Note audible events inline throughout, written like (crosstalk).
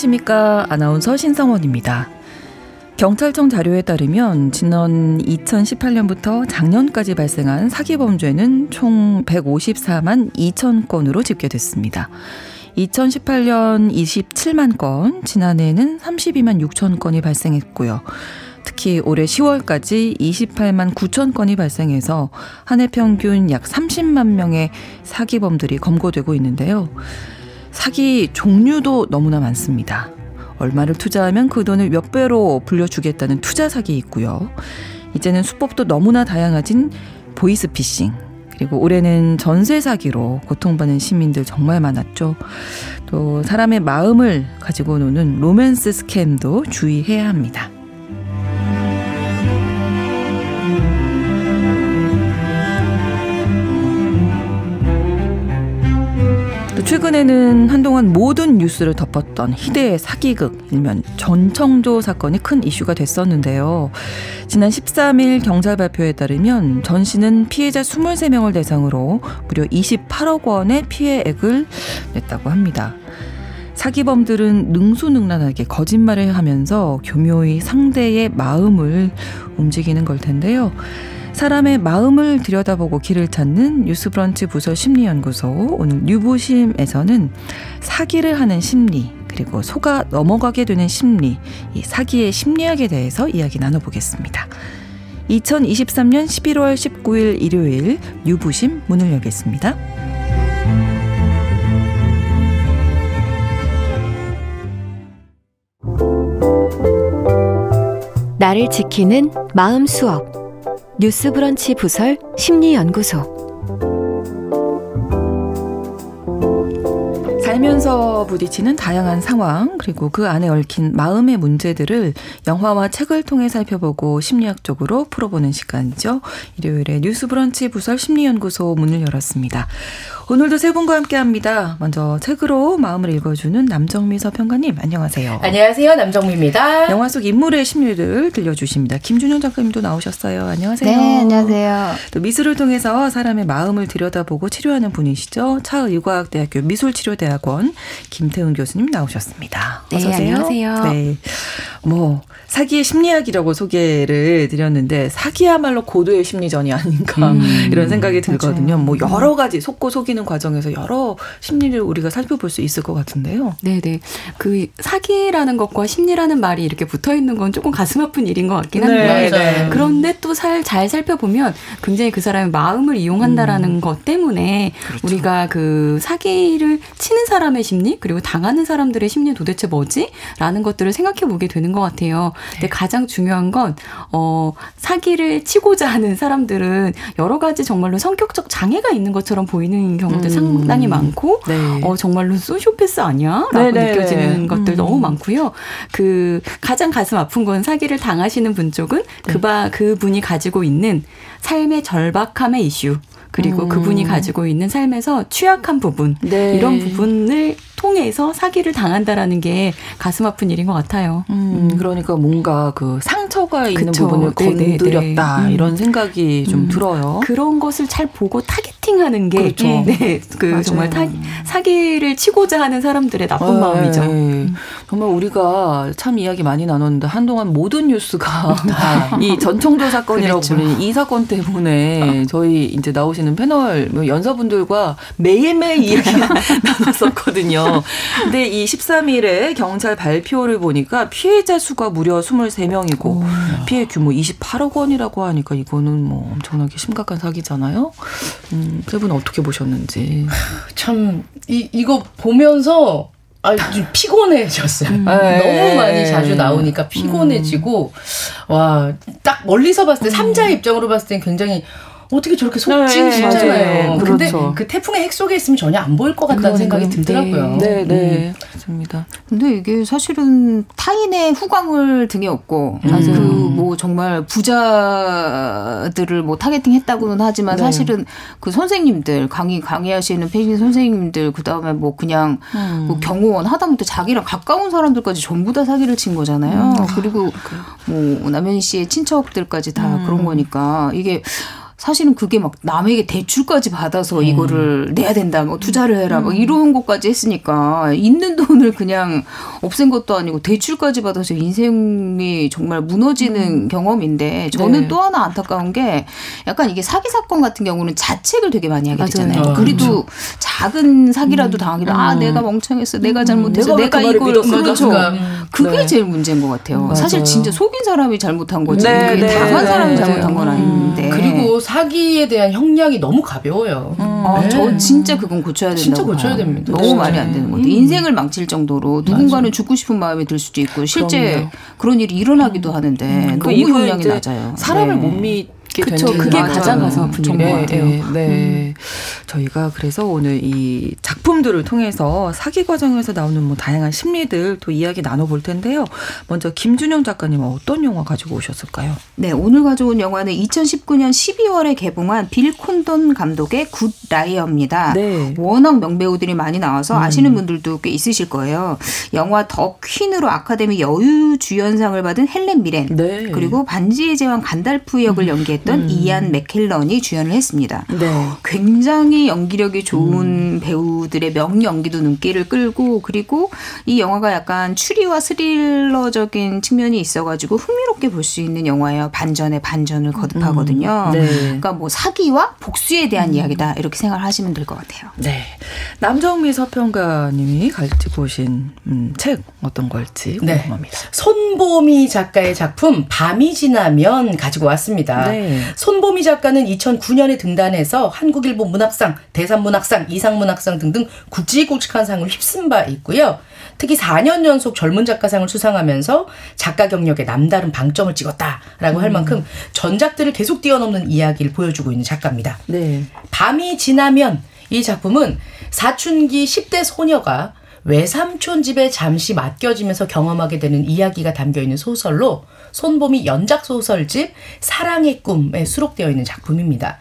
안녕하십니까. 아나운서 신성원입니다. 경찰청 자료에 따르면 지난 2018년부터 작년까지 발생한 사기 범죄는 총 154만 2천 건으로 집계됐습니다. 2018년 27만 건, 지난해에는 32만 6천 건이 발생했고요. 특히 올해 10월까지 28만 9천 건이 발생해서 한 해 평균 약 30만 명의 사기범들이 검거되고 있는데요. 사기 종류도 너무나 많습니다. 얼마를 투자하면 그 돈을 몇 배로 불려주겠다는 투자 사기 있고요. 이제는 수법도 너무나 다양해진 보이스피싱. 그리고 올해는 전세 사기로 고통받는 시민들 정말 많았죠. 또 사람의 마음을 가지고 노는 로맨스 스캠도 주의해야 합니다. 최근에는 한동안 모든 뉴스를 덮었던 희대의 사기극 일면 전청조 사건이 큰 이슈가 됐었는데요. 지난 13일 경찰 발표에 따르면 전 씨는 피해자 23명을 대상으로 무려 28억 원의 피해액을 냈다고 합니다. 사기범들은 능수능란하게 거짓말을 하면서 교묘히 상대의 마음을 움직이는 걸 텐데요. 사람의 마음을 들여다보고 길을 찾는 뉴스브런치 부서 심리연구소 오늘 뉴보심에서는 사기를 하는 심리 그리고 속아 넘어가게 되는 심리 이 사기의 심리학에 대해서 이야기 나눠보겠습니다. 2023년 11월 19일 일요일 뉴부심 문을 열겠습니다. 나를 지키는 마음 수업 뉴스브런치 부설 심리연구소 살면서 부딪히는 다양한 상황 그리고 그 안에 얽힌 마음의 문제들을 영화와 책을 통해 살펴보고 심리학적으로 풀어보는 시간이죠. 일요일에 뉴스브런치 부설 심리연구소 문을 열었습니다. 오늘도 세 분과 함께합니다. 먼저 책으로 마음을 읽어주는 남정미 서평가님 안녕하세요. 안녕하세요 남정미입니다. 영화 속 인물의 심리를 들려주십니다. 김준영 작가님도 나오셨어요. 안녕하세요. 네 안녕하세요. 또 미술을 통해서 사람의 마음을 들여다보고 치료하는 분이시죠. 차의과학대학교 미술치료대학원 김태훈 교수님 나오셨습니다. 네, 어서 오세요. 안녕하세요. 네. 뭐 사기의 심리학이라고 소개를 드렸는데 사기야말로 고도의 심리전이 아닌가 음, 이런 생각이 들거든요. 맞아요. 뭐 여러 가지 속고 속이는 과정에서 여러 심리를 우리가 살펴볼 수 있을 것 같은데요. 네 네. 그 사기라는 것과 심리라는 말이 이렇게 붙어 있는 건 조금 가슴 아픈 일인 것 같긴 한데. 네, 네. 그런데 또 잘 살펴보면 굉장히 그 사람의 마음을 이용한다라는 음. 것 때문에 그렇죠. 우리가 그 사기를 치는 사람의 심리 그리고 당하는 사람들의 심리 도대체 뭐지? 라는 것들을 생각해 보게 되는 것 같아요. 근데 네. 가장 중요한 건, 어, 사기를 치고자 하는 사람들은 여러 가지 정말로 성격적 장애가 있는 것처럼 보이는 경우도 음. 상당히 많고, 네. 어, 정말로 소시오패스 아니야? 라고 네네. 느껴지는 것들 음. 너무 많고요. 그, 가장 가슴 아픈 건 사기를 당하시는 분 쪽은 네. 그 바, 그분이 가지고 있는 삶의 절박함의 이슈. 그리고 음. 그분이 가지고 있는 삶에서 취약한 부분. 네. 이런 부분을 통해서 사기를 당한다라는 게 가슴 아픈 일인 것 같아요. 음, 그러니까 뭔가 그 상처가 있는 그쵸. 부분을 네네네. 건드렸다 음. 이런 생각이 좀 음. 들어요. 그런 것을 잘 보고 타겟팅하는 게 그렇죠. 네, 그 맞아요. 정말 타, 사기를 치고자 하는 사람들의 나쁜 네, 마음이죠. 네. 정말 우리가 참 이야기 많이 나눴는데 한동안 모든 뉴스가 (laughs) 이 전청조 사건이라고 그랬죠. 불리는 이 사건 때문에 저희 이제 나오시는 패널 뭐 연사분들과 매일매일 이야기 (laughs) 나눴었거든요. 근데 이 13일에 경찰 발표를 보니까 피해자 수가 무려 23명이고 피해 규모 28억 원이라고 하니까 이거는 뭐 엄청나게 심각한 사기잖아요. 음, 세분 어떻게 보셨는지. 참 이 이거 보면서 아주 피곤해졌어요. 네. 너무 많이 자주 나오니까 피곤해지고 와딱 멀리서 봤을 때 삼자의 입장으로 봤을 땐 굉장히 어떻게 저렇게 속지 네, 진짜예요. 맞아요. 근데 그렇죠. 그 태풍의 핵 속에 있으면 전혀 안 보일 것 같다는 생각이. 들더라고요. 네, 음. 네. 그렇습니다. 근데 이게 사실은 타인의 후광을 등에 업고 맞아요. 그뭐 정말 부자들을 뭐 타겟팅했다고는 하지만 네. 사실은 그 선생님들 강의 강의하시는 페이지 선생님들 그 다음에 뭐 그냥 음. 뭐 경호원 하다못해 자기랑 가까운 사람들까지 전부 다 사기를 친 거잖아요. 그리고 뭐 남현 씨의 친척들까지 다 음. 그런 거니까 이게 사실은 그게 막 남에게 대출까지 받아서 음. 이거를 내야 된다, 뭐 투자를 해라, 뭐 이런 것까지 했으니까 있는 돈을 그냥 없앤 것도 아니고 대출까지 받아서 인생이 정말 무너지는 경험인데 저는 네. 또 하나 안타까운 게 약간 이게 사기 사건 같은 경우는 자책을 되게 많이 하게. 되잖아요. 어, 그래도 작은 사기라도 당하기도 아 내가 멍청했어, 내가 잘못했어, 내가 왜 내가, 그 이걸? 그렇죠. 그게 네. 제일 문제인 것 같아요. 맞아요. 사실 진짜 속인 사람이 잘못한 거지. 네, 그게 네, 당한 네, 사람이 네. 잘못한 건 아닌데. 그리고 사기에 대한 형량이 너무 가벼워요. 아, 네. 저 진짜 그건 고쳐야 된다고. 진짜 고쳐야 봐요. 됩니다. 너무. 말이 안 되는 것 같아요. 인생을 망칠 정도로 누군가는 죽고 싶은 마음이 들 수도 있고 실제 그럼요. 그런 일이 일어나기도 하는데 그 너무 이후에 형량이 낮아요. 사람을 네. 못 믿게 그쵸, 되는 그게 맞아요. 가장 가서 아픈 일인 것 네, 같아요. 네, 네. 저희가 그래서 오늘 이 작품들을 통해서 사기 과정에서 나오는 뭐 다양한 심리들 또 이야기 나눠볼 텐데요. 먼저 김준영 작가님 어떤 영화 가지고 오셨을까요? 네, 오늘 가져온 영화는 2019년 12월에 개봉한 빌 콘돈 감독의 Good Liar입니다. 네. 워낙 명배우들이 많이 나와서 아시는 분들도 꽤 있으실 거예요. 영화 더 퀸으로 아카데미 여유 주연상을 받은 헬렌 미렌 네. 그리고 반지의 제왕 간달프 역을 연기했던 이안 맥켈런이 주연을 했습니다. 네. 굉장히 연기력이 좋은 배우들의 명연기도 눈길을 끌고 그리고 이 영화가 약간 추리와 스릴러적인 측면이 있어가지고 흥미롭게 볼 수 있는 영화예요. 반전에 반전을 거듭하거든요. 네. 그러니까 뭐 사기와 복수에 대한 이야기다 이렇게 생각하시면 될 것 같아요. 네. 남정미 서평가님이 가지고 오신 음, 책 어떤 걸지 네. 궁금합니다. 손보미 작가의 작품 밤이 지나면 가지고 왔습니다. 네. 손보미 작가는 2009년에 등단해서 한국일보 문학상, 대산문학상, 이상문학상 등등 굵직굵직한 상을 휩쓴 바 있고요. 특히 4년 연속 젊은 작가상을 수상하면서 작가 경력에 남다른 방점을 찍었다라고 할 만큼 전작들을 계속 뛰어넘는 이야기를 보여주고 있는 작가입니다. 네. 밤이 지나면 이 작품은 사춘기 10대 소녀가 외삼촌 집에 잠시 맡겨지면서 경험하게 되는 이야기가 담겨 있는 소설로 손봄이 연작 소설집 사랑의 꿈에 수록되어 있는 작품입니다.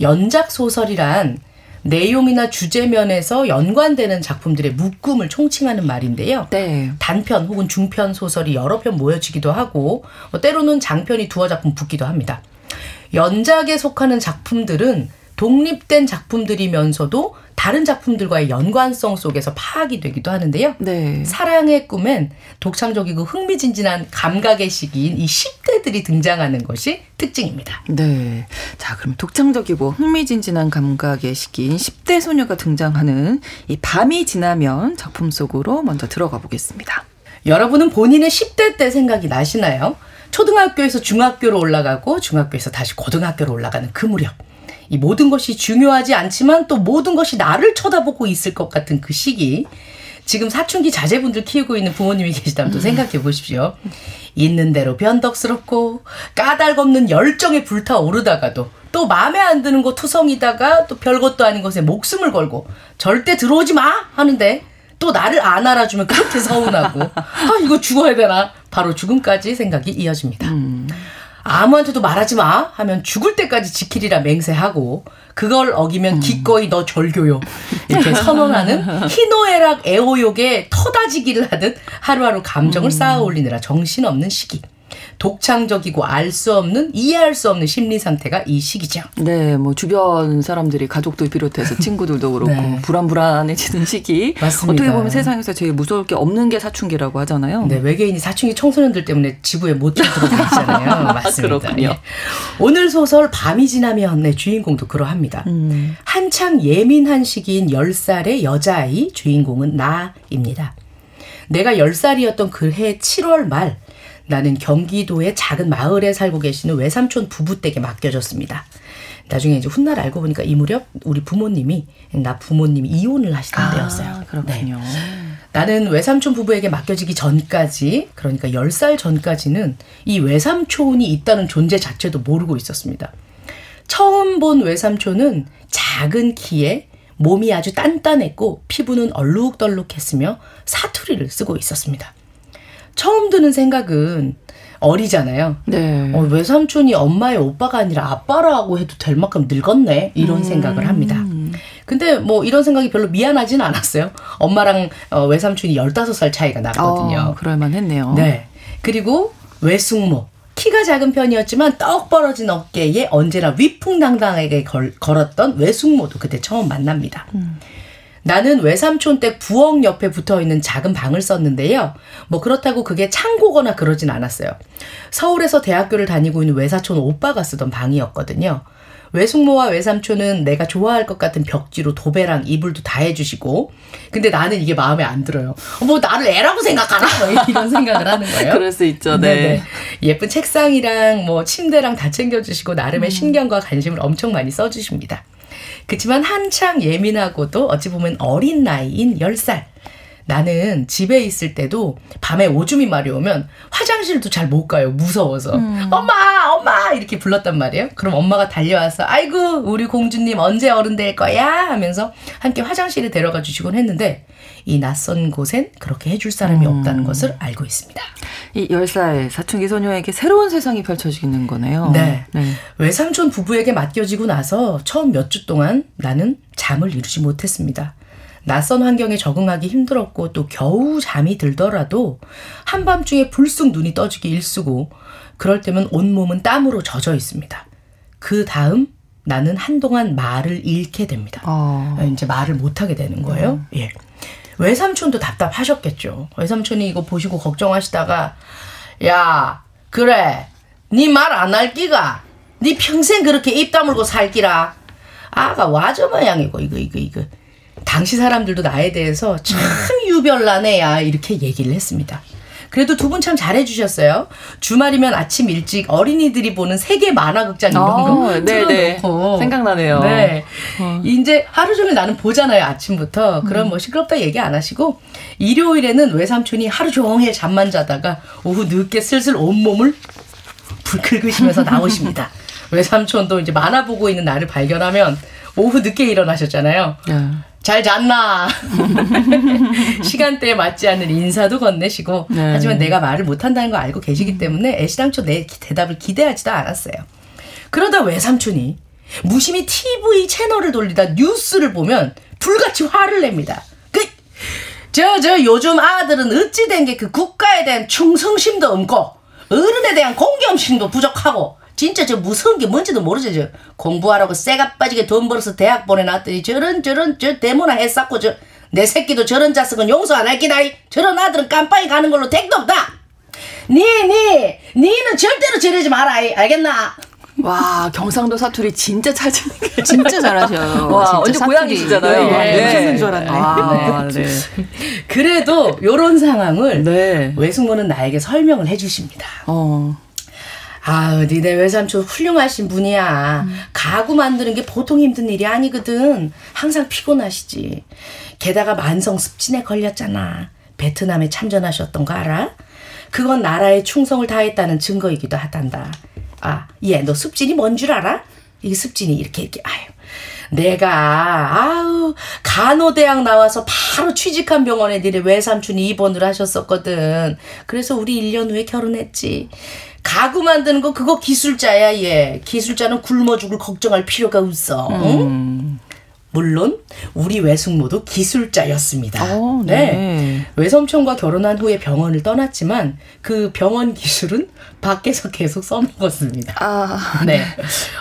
연작 소설이란 내용이나 주제 면에서 연관되는 작품들의 묶음을 총칭하는 말인데요. 네. 단편 혹은 중편 소설이 여러 편 모여지기도 하고 뭐 때로는 장편이 두어 작품 붙기도 합니다. 연작에 속하는 작품들은 독립된 작품들이면서도 다른 작품들과의 연관성 속에서 파악이 되기도 하는데요. 네. 사랑의 꿈엔 독창적이고 흥미진진한 감각의 시기인 이 10대들이 등장하는 것이 특징입니다. 네. 자, 그럼 독창적이고 흥미진진한 감각의 시기인 10대 소녀가 등장하는 이 밤이 지나면 작품 속으로 먼저 들어가 보겠습니다. 여러분은 본인의 10대 때 생각이 나시나요? 초등학교에서 중학교로 올라가고 중학교에서 다시 고등학교로 올라가는 그 무렵. 이 모든 것이 중요하지 않지만 또 모든 것이 나를 쳐다보고 있을 것 같은 그 시기. 지금 사춘기 자제분들 키우고 있는 부모님이 계시다면 또 생각해 보십시오. 있는 대로 변덕스럽고 까닭없는 열정에 불타오르다가도 또 마음에 안 드는 거 투성이다가 또 별것도 아닌 것에 목숨을 걸고 절대 들어오지 마 하는데 또 나를 안 알아주면 그렇게 서운하고 아 이거 죽어야 되나 바로 죽음까지 생각이 이어집니다. 아무한테도 말하지 마 하면 죽을 때까지 지키리라 맹세하고 그걸 어기면 기꺼이 너 절교요. 이렇게 선언하는 희노애락 애호욕에 터다지기를 하듯 하루하루 감정을 쌓아 올리느라 정신없는 시기 독창적이고 알 수 없는 이해할 수 없는 심리 상태가 이 시기죠. 네, 뭐 주변 사람들이 가족들 비롯해서 친구들도 (laughs) 그렇고 네. 불안불안해지는 시기. 맞습니다. 어떻게 보면 세상에서 제일 무서울 게 없는 게 사춘기라고 하잖아요. 네, 외계인이 사춘기 청소년들 때문에 지구에 못 들어다니잖아요. (laughs) 맞습니다. 그렇군요. 예. 오늘 소설 밤이 지나면 의 주인공도 그러합니다. 음. 한창 예민한 시기인 10살의 여자아이 주인공은 나입니다. 내가 10살이었던 그 해 7월 말 나는 경기도의 작은 마을에 살고 계시는 외삼촌 부부 댁에 맡겨졌습니다. 나중에 이제 훗날 알고 보니까 이 무렵 우리 부모님이 나 부모님이 이혼을 하시던 때였어요. 아, 그렇군요. 나는 외삼촌 부부에게 맡겨지기 전까지 그러니까 10살 전까지는 이 외삼촌이 있다는 존재 자체도 모르고 있었습니다. 처음 본 외삼촌은 작은 키에 몸이 아주 단단했고 피부는 얼룩덜룩했으며 사투리를 쓰고 있었습니다. 처음 드는 생각은 어리잖아요. 네. 어, 외삼촌이 엄마의 오빠가 아니라 아빠라고 해도 될 만큼 늙었네. 이런 생각을 합니다. 근데 뭐 이런 생각이 별로 미안하진 않았어요. 엄마랑 어, 외삼촌이 15살 차이가 나거든요. 어, 그럴만 했네요. 네. 그리고 외숙모, 키가 작은 편이었지만 떡 벌어진 어깨에 언제나 위풍당당하게 걸, 걸었던 외숙모도 그때 처음 만납니다. 나는 외삼촌 댁 부엌 옆에 붙어 있는 작은 방을 썼는데요. 뭐 그렇다고 그게 창고거나 그러진 않았어요. 서울에서 대학교를 다니고 있는 외사촌 오빠가 쓰던 방이었거든요. 외숙모와 외삼촌은 내가 좋아할 것 같은 벽지로 도배랑 이불도 다 해주시고, 근데 나는 이게 마음에 안 들어요. 뭐 나를 애라고 생각하나? 뭐 이런 생각을 하는 거예요. (laughs) 그럴 수 있죠. 네. 네네. 예쁜 책상이랑 뭐 침대랑 다 챙겨주시고 나름의 신경과 관심을 엄청 많이 써주십니다. 그치만 한창 예민하고도 어찌 보면 어린 나이인 10살. 나는 집에 있을 때도 밤에 오줌이 마려우면 화장실도 잘 못 가요. 무서워서. 엄마! 엄마! 이렇게 불렀단 말이에요. 그럼 엄마가 달려와서 아이고 우리 공주님 언제 어른 될 거야? 하면서 함께 화장실에 데려가 주시곤 했는데 이 낯선 곳엔 그렇게 해줄 사람이 없다는 것을 알고 있습니다. 이 10살 사춘기 소녀에게 새로운 세상이 펼쳐지는 거네요. 네. 외삼촌 부부에게 맡겨지고 나서 처음 몇 주 동안 나는 잠을 이루지 못했습니다. 낯선 환경에 적응하기 힘들었고 또 겨우 잠이 들더라도 한밤중에 불쑥 눈이 떠지기 일쑤고 그럴 때면 온몸은 땀으로 젖어 있습니다. 그 다음 나는 한동안 말을 잃게 됩니다. 어. 이제 말을 못하게 되는 거예요. 예. 외삼촌도 답답하셨겠죠. 외삼촌이 이거 보시고 걱정하시다가 야 그래 니말안 할 끼가 니 평생 그렇게 입 다물고 살 끼라 아가 와저 모양이고 이거 이거 이거 당시 사람들도 나에 대해서 참 유별난 애야 이렇게 얘기를 했습니다. 그래도 두 분 참 잘해주셨어요. 주말이면 아침 일찍 어린이들이 보는 세계 만화극장 이런 어, 거 네네. 틀어놓고 생각나네요. 네. 어. 이제 하루 종일 나는 보잖아요, 아침부터. 그럼 뭐 시끄럽다 얘기 안 하시고, 일요일에는 외삼촌이 하루 종일 잠만 자다가 오후 늦게 슬슬 온 몸을 불 긁으시면서 나오십니다. (laughs) 외삼촌도 이제 만화 보고 있는 나를 발견하면 오후 늦게 일어나셨잖아요. 네. 잘 잤나? (laughs) 시간대에 맞지 않는 인사도 건네시고, 네. 하지만 내가 말을 못한다는 거 알고 계시기 때문에 애시당초 내 기- 대답을 기대하지도 않았어요. 그러다 외삼촌이 무심히 TV 채널을 돌리다 뉴스를 보면 불같이 화를 냅니다. 그, 저, 저 요즘 아들은 어찌 된 게 그 국가에 대한 충성심도 없고, 어른에 대한 공경심도 부족하고, 진짜 저 무서운 게 뭔지도 모르죠. 저 공부하라고 쇠가 빠지게 돈 벌어서 대학 보내놨더니 저런 저런 저 대문화 했었고 저 내 새끼도 저런 자식은 용서 안 할 기다. 저런 아들은 깜빵에 가는 걸로 택도 없다. 니, 니, 니는 절대로 저러지 마라. 이, 알겠나? 와 경상도 사투리 진짜 찾은 게 (laughs) 진짜 잘하셔요. 와 진짜 언제. 고향이시잖아요. 네. 무슨 줄 알았네. 아, 네. 그래도 요런 상황을 네. 외숙모는 나에게 설명을 해주십니다. 어. 아우, 니네 외삼촌 훌륭하신 분이야. 가구 만드는 게 보통 힘든 일이 아니거든. 항상 피곤하시지. 게다가 만성 습진에 걸렸잖아. 베트남에 참전하셨던 거 알아? 그건 나라에 충성을 다했다는 증거이기도 하단다. 아, 얘, 너 습진이 뭔 줄 알아? 이 습진이 이렇게, 이렇게, 아유. 내가, 아우, 간호대학 나와서 바로 취직한 병원에 니네 외삼촌이 입원을 하셨었거든. 그래서 우리 1년 후에 결혼했지. 가구 만드는 거 그거 기술자야, 얘. 기술자는 굶어 죽을 걱정할 필요가 없어. 응? 물론 우리 외숙모도 기술자였습니다. 어, 네. 외삼촌과 결혼한 후에 병원을 떠났지만 그 병원 기술은 밖에서 계속 써먹었습니다. 아. 네.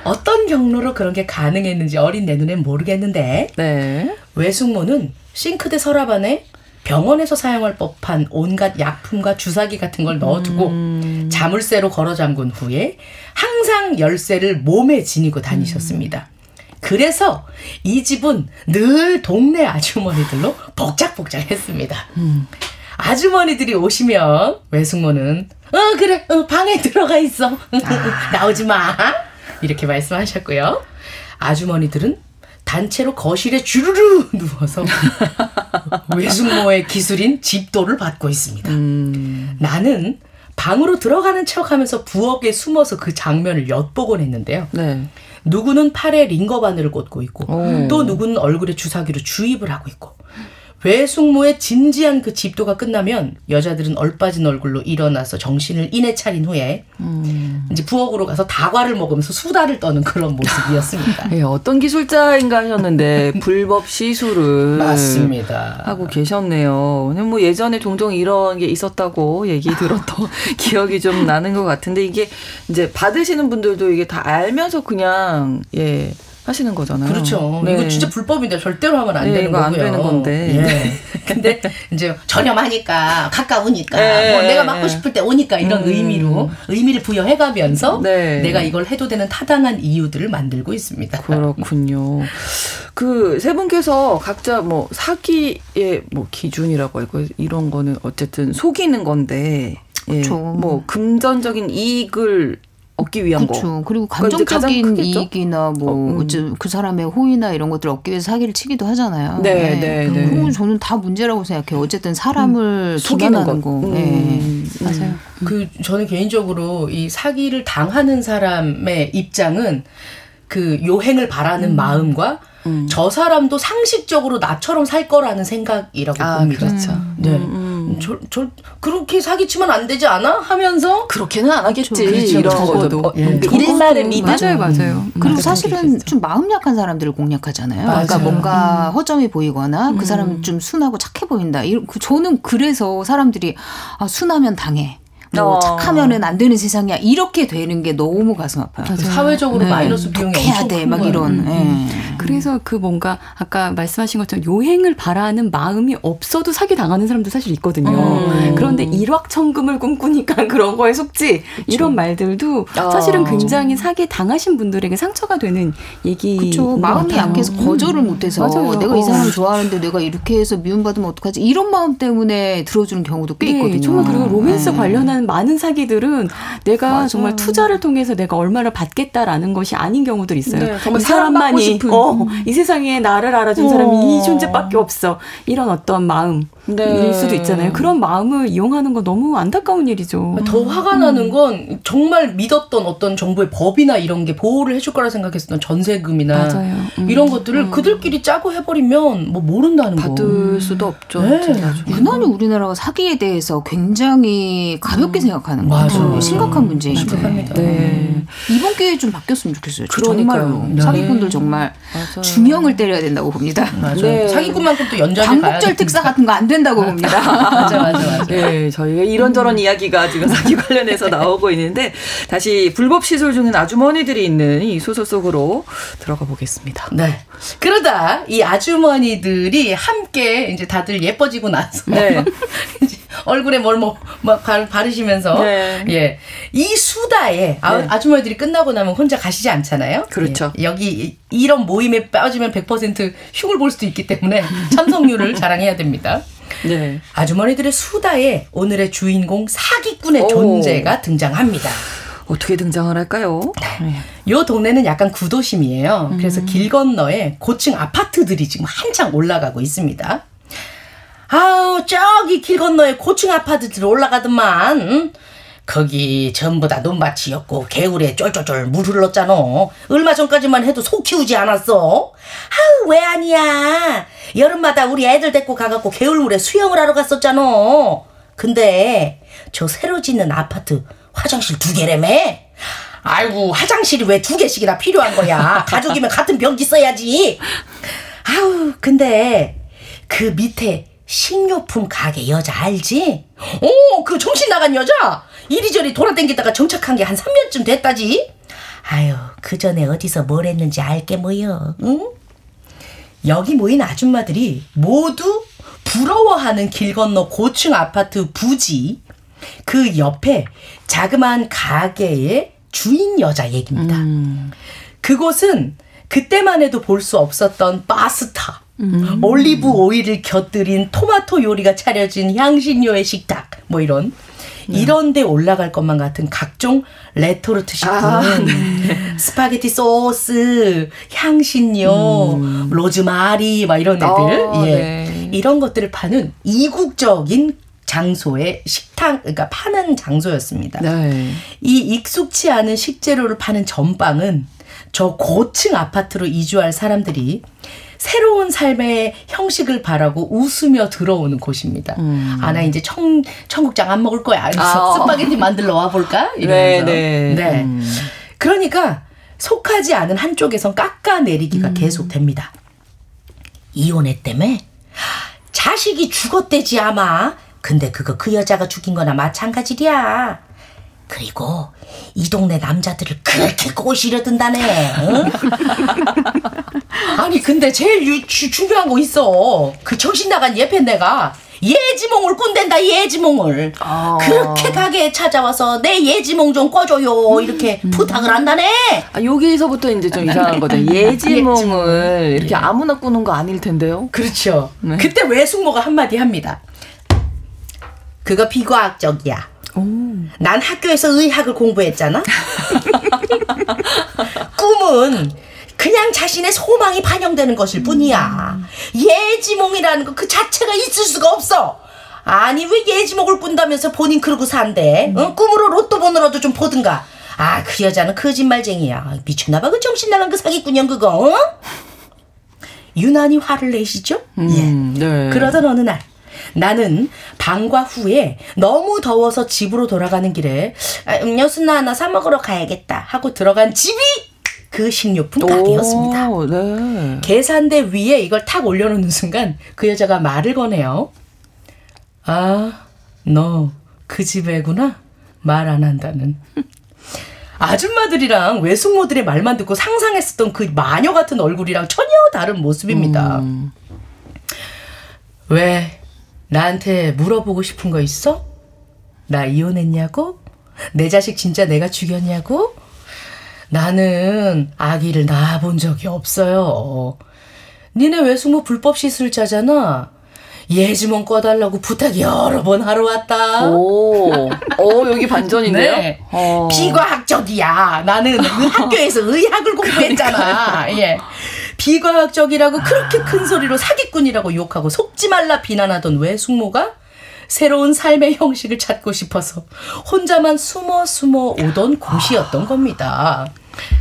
어떤 경로로 그런 게 가능했는지 어린 내 눈엔 모르겠는데 네. 외숙모는 싱크대 서랍 안에 병원에서 사용할 법한 온갖 약품과 주사기 같은 걸 넣어두고 자물쇠로 걸어 잠근 후에 항상 열쇠를 몸에 지니고 다니셨습니다. 그래서 이 집은 늘 동네 아주머니들로 복작복작했습니다. 아주머니들이 오시면 외숙모는 어 그래 어, 방에 들어가 있어 (laughs) 나오지 마 이렇게 말씀하셨고요. 아주머니들은 단체로 거실에 주르르 누워서 (laughs) 외숙모의 기술인 집도를 받고 있습니다. 나는 방으로 들어가는 척하면서 부엌에 숨어서 그 장면을 엿보곤 했는데요. 네. 누구는 팔에 링거 바늘을 꽂고 있고 오. 또 누구는 얼굴에 주사기로 주입을 하고 있고 외숙모의 진지한 그 집도가 끝나면 여자들은 얼빠진 얼굴로 일어나서 정신을 인해 차린 후에 이제 부엌으로 가서 다과를 먹으면서 수다를 떠는 그런 모습이었습니다. (laughs) 예, 어떤 기술자인가 하셨는데 불법 시술을 맞습니다. 하고 계셨네요. 뭐 예전에 종종 이런 게 있었다고 얘기 들었던 (laughs) 기억이 좀 나는 것 같은데 이게 이제 받으시는 분들도 이게 다 알면서 그냥 예 하시는 거잖아요. 그렇죠. 네. 이거 진짜 불법인데 절대로 하면 안 네, 되는 이거 안 거고요. 되는 건데. 예. (laughs) 근데 이제 저렴하니까 가까우니까 네. 뭐 내가 맞고 싶을 때 오니까 이런 음. 의미로 의미를 부여해가면서 네. 내가 이걸 해도 되는 타당한 이유들을 만들고 있습니다. 그렇군요. 그 세 분께서 각자 뭐 사기의 뭐 기준이라고 할거 이런 거는 어쨌든 속이는 건데 예, 그쵸. 뭐 금전적인 이익을 얻기 위한 거. 그렇죠. 그리고 그러니까 감정적인? 이익이나 뭐 어, 음. 그 사람의 호의나 이런 것들을 얻기 위해서 사기를 치기도 하잖아요. 네, 네, 네. 그건 저는 다 문제라고 생각해요. 어쨌든 사람을 속이는 기만하는 거. 거. 음. 네. 맞아요. 그 저는 개인적으로 이 사기를 당하는 사람의 입장은 그 요행을 바라는 마음과 음. 저 사람도 상식적으로 나처럼 살 거라는 생각이라고 아, 봅니다. 그렇죠. 네. 음. 저, 저 그렇게 사기치면 안 되지 않아? 하면서 그렇게는 안 하겠지. 그렇죠. 이런 적어도. 거죠. 어, 예. 음, 그 일말의 믿음. 맞아요, 맞아요. 음. 그리고 사실은 게좀 마음 약한 사람들을 공략하잖아요. 맞아요. 그러니까 뭔가 허점이 보이거나 그 사람은 좀 순하고 착해 보인다. 이- 그 저는 그래서 사람들이 아, 순하면 당해. 뭐 어. 착하면은 안 되는 세상이야. 이렇게 되는 게 너무 가슴 아파요. 사회적으로 네. 마이너스 비용이 엄청 돼. 큰 막. 이런. 예. 그래서 그 뭔가 아까 말씀하신 것처럼 요행을 바라는 마음이 없어도 사기 당하는 사람도 사실 있거든요. 음. 그런데 일확천금을 꿈꾸니까 (laughs) 그런 거에 속지 이런 말들도 아. 사실은 굉장히 사기 당하신 분들에게 상처가 되는 얘기. 그렇죠. 마음이 약해서 거절을 못해서 맞아요. 내가 이 어. 사람 좋아하는데 내가 이렇게 해서 미움받으면 어떡하지? 이런 마음 때문에 들어주는 경우도 꽤 네, 있거든요. 정말 그리고 로맨스 네. 관련한 많은 사기들은 내가 맞아요. 정말 투자를 통해서 내가 얼마를 받겠다는 것이 아닌 경우들이 있어요. 네, 정말 이 사람만이 싶은. 어, 이 세상에 나를 알아준 사람이 어. 이 존재밖에 없어. 이런 어떤 마음일 네. 수도 있잖아요. 그런 마음을 이용하는 거 너무 안타까운 일이죠. 더 화가 나는 건 정말 믿었던 어떤 정부의 법이나 이런 게 보호를 해줄 거라 생각했었던 전세금이나. 음. 이런 것들을 그들끼리 짜고 해버리면 뭐 모른다는 거. 받을 수도 없죠. 네. 나중에. 유난히 우리나라가 사기에 대해서 굉장히 가볍게 생각하는 것 같아요. 맞아요. 심각한 문제인데. 네. 이번 기회에 좀 바뀌었으면 좋겠어요. 그러니까요. 정말로 네. 사기꾼들 정말 맞아요. 중형을 때려야 된다고 봅니다. 맞아. 네. 사기꾼만큼 또 가야 광복절. 특사 같은 거 안 된다고 봅니다. (laughs) 맞아 맞아 맞아. 네, 저희가 이런저런 이야기가 지금 사기 관련해서 (laughs) 나오고 있는데 다시 불법 시술 중인 아주머니들이 있는 이 소설 속으로 들어가 보겠습니다. 네. 그러다 이 아주머니들이 함께 이제 다들 예뻐지고 나서 네. (laughs) 얼굴에 뭘뭐 막 바르시면서 네. 예. 이 수다에 아, 네. 아주머니들이 끝나고 나면 혼자 가시지 않잖아요. 그렇죠. 예. 여기 이- 이런 모임에 빠지면 100% 흉을 볼 수도 있기 때문에 (laughs) 참석률을 자랑해야 됩니다. 네. 아주머니들의 수다에 오늘의 주인공 사기꾼의 오. 존재가 등장합니다. 어떻게 등장을 할까요? 네. 요 동네는 약간 구도심이에요. 그래서 길 건너에 고층 아파트들이 지금 한창 올라가고 있습니다. 아우 저기 길 건너에 고층 아파트들 올라가더만 응? 거기 전부 다 논밭이었고 개울에 쫄쫄쫄 물 흘렀잖아. 얼마 전까지만 해도 소 키우지 않았어. 아우 왜 아니야. 여름마다 우리 애들 데리고 가갖고 개울물에 수영을 하러 갔었잖아. 근데 저 새로 짓는 아파트 화장실 두 개라며? 아이고 화장실이 왜 두 개씩이나 필요한 거야. 가족이면 같은 변기 써야지. 아우 근데 그 밑에 식료품 가게 여자 알지? 오, 그 정신 나간 여자. 이리저리 돌아다니다가 정착한 게 한 3년쯤 됐다지. 아유, 그 전에 어디서 뭘 했는지 알게 뭐여. 응? 여기 모인 아줌마들이 모두 부러워하는 길 건너 고층 아파트 부지 그 옆에 자그마한 가게의 주인 여자 얘기입니다. 그곳은 그때만 해도 볼 수 없었던 바스타, 올리브 오일을 곁들인 토마토 요리가 차려진 향신료의 식탁, 뭐 이런. 이런 데 올라갈 것만 같은 각종 레토르트 식품, 스파게티 소스, 향신료, 로즈마리, 막 이런 애들. 어, 예. 네. 이런 것들을 파는 이국적인 장소의 식탁, 그러니까 파는 장소였습니다. 네. 이 익숙치 않은 식재료를 파는 전방은 저 고층 아파트로 이주할 사람들이 새로운 삶의 형식을 바라고 웃으며 들어오는 곳입니다. 음. 아, 나 이제 청, 청국장 안 먹을 거야. 그래서 아. 스파게티 만들러 와볼까? 네, 이러면서. 네. 네. 음. 그러니까 속하지 않은 한쪽에선 깎아내리기가 음. 계속됩니다. 이혼했다며? 자식이 죽었대지 아마. 근데 그거 그 여자가 죽인 거나 마찬가지야. 그리고 이 동네 남자들을 그렇게 꼬시려 든다네. 응? (laughs) 아니 근데 제일 유, 주, 중요한 거 있어. 그 정신 나간 예편네가 예지몽을 꾼댄다 예지몽을. 아. 그렇게 가게에 찾아와서 내 예지몽 좀 꺼줘요 이렇게 부탁을 한다네. 아, 여기서부터 이제 좀 이상한 거죠. (laughs) 예지몽을 이렇게 아무나 꾸는 거 아닐 텐데요. 그렇죠. 네. 그때 외숙모가 한마디 합니다. 그거 비과학적이야. 난 학교에서 의학을 공부했잖아. (laughs) 꿈은 그냥 자신의 소망이 반영되는 것일 뿐이야. 예지몽이라는 거그 자체가 있을 수가 없어. 아니 왜 예지몽을 꾼다면서 본인 그러고 산대? 어? 꿈으로 로또 번호라도 좀 보든가. 아 그 여자는 거짓말쟁이야. 미쳤나봐 그 정신 나간 그 사기꾼형 그거. 어? 유난히 화를 내시죠? 음, 네. 그러던 어느 날 나는 방과 후에 너무 더워서 집으로 돌아가는 길에 아, 음료수나 하나 사 먹으러 가야겠다 하고 들어간 집이 그 식료품 가게였습니다. 오, 네. 계산대 위에 이걸 탁 올려놓는 순간 그 여자가 말을 거네요. 아, 너 그 집애구나? 말 안 한다는. 아줌마들이랑 외숙모들의 말만 듣고 상상했었던 그 마녀 같은 얼굴이랑 전혀 다른 모습입니다. 음. 왜 나한테 물어보고 싶은 거 있어? 나 이혼했냐고? 내 자식 진짜 내가 죽였냐고? 나는 아기를 낳아본 적이 없어요. 니네 외숙모 불법 시술자잖아. 예지몽 꺼달라고 부탁 여러 번 하러 왔다. 오, 어, 여기 반전인데요? 네. 어. 비과학적이야. 나는 그 (laughs) 학교에서 의학을 공부했잖아. 예. 비과학적이라고 그렇게 큰 소리로 사기꾼이라고 욕하고 속지 말라 비난하던 외숙모가 새로운 삶의 형식을 찾고 싶어서 혼자만 숨어 숨어 오던 곳이었던 겁니다.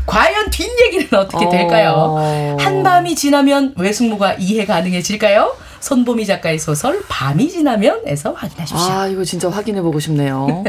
과연 뒷얘기는 어떻게 될까요? 어. 한밤이 지나면 외숙모가 이해 가능해질까요? 손보미 작가의 소설 밤이 지나면에서 확인하십시오. 아, 이거 진짜 확인해 보고 싶네요.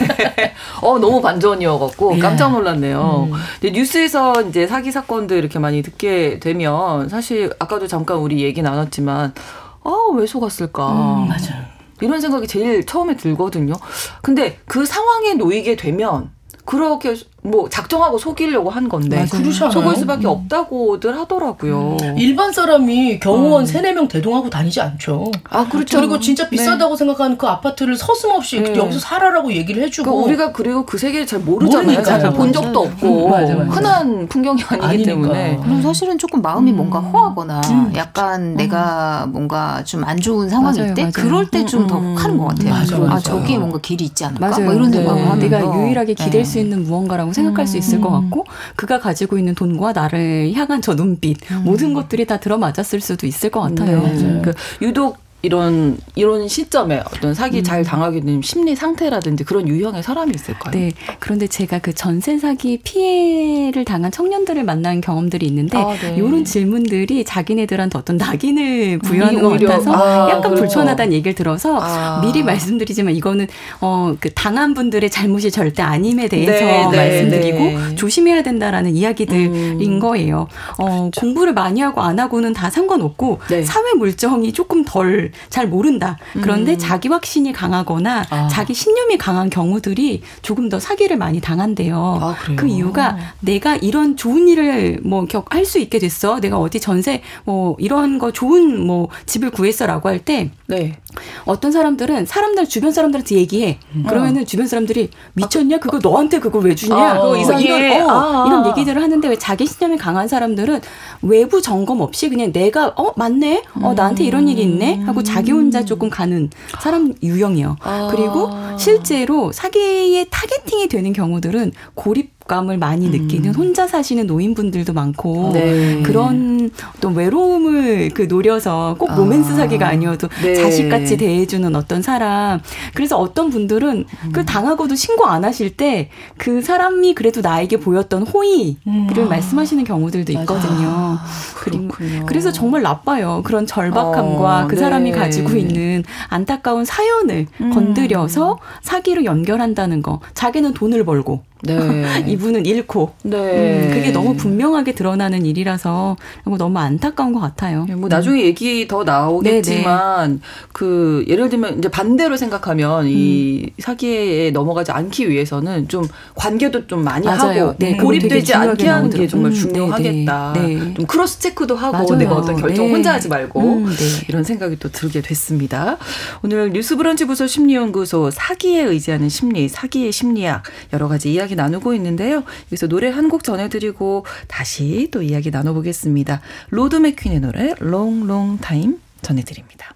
(laughs) 어, 너무 반전이어갖고 예. 깜짝 놀랐네요. 근데 뉴스에서 이제 사기 사건들 이렇게 많이 듣게 되면 사실 아까도 잠깐 우리 얘기 나눴지만 아, 왜 속았을까? 맞아요. 이런 생각이 제일 처음에 들거든요. 근데 그 상황에 놓이게 되면 그렇게 뭐 작정하고 속이려고 한 건데 맞아요. 그러잖아요. 속을 수밖에 없다고들 하더라고요. 일반 사람이 경호원 세네 명 대동하고 다니지 않죠. 아 그렇죠. 그리고 진짜 비싸다고 생각하는 그 아파트를 서슴없이 네. 여기서 살아라고 얘기를 해주고 그러니까 우리가 그리고 그 세계를 잘 모르잖아요. 모르니까요. 잘본 적도 맞아요. 없고 음, 맞아, 맞아. 흔한 풍경이 아니기 아니니까. 때문에 그럼 사실은 조금 마음이 뭔가 허하거나 음. 약간 내가 뭔가 좀 안 좋은 상황일 맞아요, 때 맞아요. 그럴 때 좀더 음, 하는 것 같아요. 맞아, 아 맞아. 저기에 뭔가 길이 있지 않을까? 맞아요. 뭐 이런 네. 생각을 하면서 내가 유일하게 기댈 네. 수 있는 무언가라고 생각할 수 있을 것 같고 그가 가지고 있는 돈과 나를 향한 저 눈빛 모든 것들이 다 들어맞았을 수도 있을 것 같아요. 네. 그 유독 이런 이런 시점에 어떤 사기 잘 당하게 된 심리 상태라든지 그런 유형의 사람이 있을까요? 네. 그런데 제가 그 전세 사기 피해를 당한 청년들을 만난 경험들이 있는데 아, 네. 이런 질문들이 자기네들한테 어떤 낙인을 부여하는 음, 것 오히려. 같아서 아, 약간 그렇죠. 불편하다는 얘기를 들어서 아. 미리 말씀드리지만 이거는 어 그 당한 분들의 잘못이 절대 아님에 대해서 네, 네, 말씀드리고 네. 조심해야 된다라는 이야기들인 음. 거예요. 어, 공부를 많이 하고 안 하고는 다 상관없고 네. 사회 물정이 조금 덜잘 모른다. 그런데 음. 자기 확신이 강하거나 아. 자기 신념이 강한 경우들이 조금 더 사기를 많이 당한대요. 아? 그 이유가 내가 이런 좋은 일을 뭐 할 수 있게 됐어. 내가 어디 전세 뭐 이런 거 좋은 뭐 집을 구했어라고 할때 네. 어떤 사람들은 사람들 주변 사람들한테 얘기해. 그러면은 주변 사람들이 미쳤냐? 그거 너한테 그걸 왜 주냐? 아, 뭐 이상해. 이런, 어, 아. 이런 얘기들을 하는데 왜 자기 신념이 강한 사람들은 외부 점검 없이 그냥 내가 어 맞네. 어 나한테 이런 일이 있네. 하고 자기 혼자 조금 가는 사람 유형이요. 아. 그리고 실제로 사기의 타겟팅이 되는 경우들은 고립 감을 많이 느끼는 혼자 사시는 노인분들도 많고 네. 그런 어떤 외로움을 그 노려서 꼭 로맨스 아. 사기가 아니어도 네. 자식같이 대해주는 어떤 사람. 그래서 어떤 분들은 음. 그 당하고도 신고 안 하실 때 그 사람이 그래도 나에게 보였던 호의를 음. 말씀하시는 경우들도 있거든요. 그리고 그렇군요. 그래서 정말 나빠요. 그런 절박함과 어, 그 사람이 네. 가지고 있는 안타까운 사연을 음. 건드려서 사기로 연결한다는 거. 자기는 돈을 벌고 네. (laughs) 이분은 잃고. 네. 음, 그게 너무 분명하게 드러나는 일이라서 이거 너무 안타까운 것 같아요. 뭐 나중에 얘기 더 나오겠지만 그 예를 들면 이제 반대로 생각하면 이 사기에 넘어가지 않기 위해서는 좀 관계도 좀 많이 맞아요. 하고 네, 고립되지 않게 하는 게. 정말 음, 중요하겠다. 네, 네. 좀 cross check도 하고 맞아요. 내가 어떤 결정 네. 혼자 하지 말고 음, 네. 이런 생각이 또 들게 됐습니다. 오늘 뉴스브런치 부설 심리연구소 사기에 의지하는 심리, 사기의 심리학 여러 가지 이야기 나누고 있는데요. 여기서 노래 한 곡 전해드리고 다시 또 이야기 나눠보겠습니다. 로드 맥퀸의 노래 Long Long Time 전해드립니다.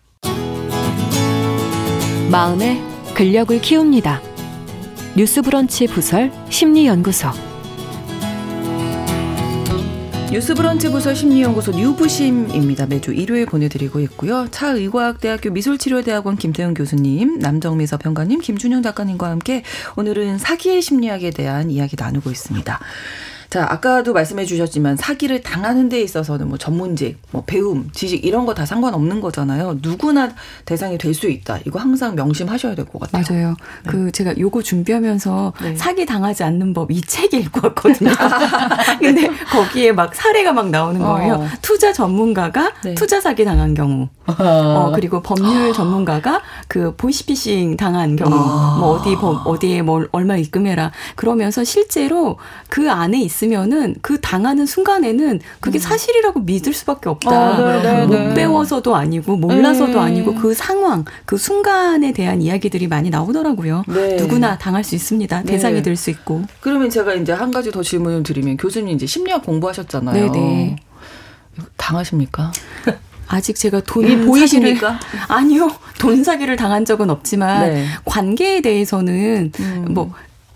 마음의 근력을 키웁니다. 뉴스 브런치 부설 심리연구소. 뉴스브런치 부설 심리연구소 뉴부심입니다. 매주 일요일 보내드리고 있고요. 차의과학대학교 미술치료대학원 김태훈 교수님, 남정미 서평가님, 김준영 작가님과 함께 오늘은 사기의 심리학에 대한 이야기 나누고 있습니다. 자, 아까도 말씀해 주셨지만 사기를 당하는 데 있어서는 뭐 전문직, 뭐 배움, 지식 이런 거 다 상관없는 거잖아요. 누구나 대상이 될 수 있다. 이거 항상 명심하셔야 될 것 같아요. 맞아요. 그 제가 요거 준비하면서 네. 사기 당하지 않는 법 이 책 읽고 왔거든요. (laughs) 근데 거기에 막 사례가 막 나오는 거예요. 어. 투자 전문가가 네. 투자 사기 당한 경우. 어, (laughs) 그리고 법률 전문가가 그 보이스피싱 당한 경우, 뭐 어디 법, 어디에 뭘 얼마 입금해라. 그러면서 실제로 그 안에 있 으면은 그 당하는 순간에는 그게 사실이라고 믿을 수밖에 없다. 네, 못 네. 배워서도 아니고 몰라서도 네. 아니고 그 상황, 그 순간에 대한 이야기들이 많이 나오더라고요. 네. 누구나 당할 수 있습니다. 네. 대상이 될수 있고. 그러면 제가 이제 한 가지 더 질문을 드리면 교수님 이제 심리학 공부하셨잖아요. 네네. 당하십니까? (laughs) 아직 제가 돈 보이십니까? 아니요 돈 사기를 당한 적은 없지만 네. 관계에 대해서는 음. 뭐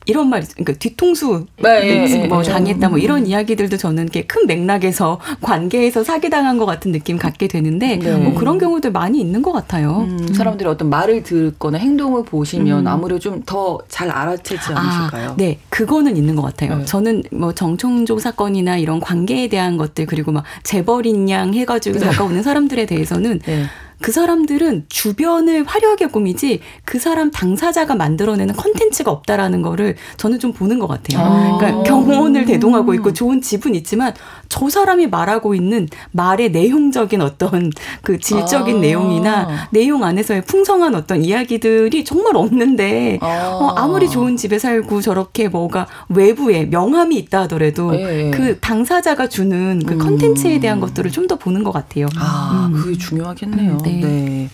이런 말이 그러니까 뒤통수 네, 예, 뭐 예, 당했다 뭐 음. 이런 이야기들도 저는 이렇게 큰 맥락에서 관계에서 사기 당한 것 같은 느낌 갖게 되는데 네. 뭐 그런 경우들 많이 있는 것 같아요. 음, 사람들이 어떤 말을 듣거나 행동을 보시면 음. 아무래도 좀 더 잘 알아채지 않으실까요? 아, 네, 그거는 있는 것 같아요. 네. 저는 뭐 정청조 사건이나 이런 관계에 대한 것들 그리고 막 재벌인 양 해가지고 다가오는 사람들에 대해서는 네. 그 사람들은 주변을 화려하게 꾸미지 그 사람 당사자가 만들어내는 컨텐츠가 없다라는 거를 저는 좀 보는 것 같아요. 아. 그러니까 경호원을 대동하고 있고 좋은 집은 있지만 저 사람이 말하고 있는 말의 내용적인 어떤 그 질적인 아. 내용이나 내용 안에서의 풍성한 어떤 이야기들이 정말 없는데 아. 어, 아무리 좋은 집에 살고 저렇게 뭐가 외부에 명함이 있다 하더라도 예, 예. 그 당사자가 주는 그 음. 컨텐츠에 대한 것들을 좀 더 보는 것 같아요. 아, 음. 그게 중요하겠네요. 음, 네. 네.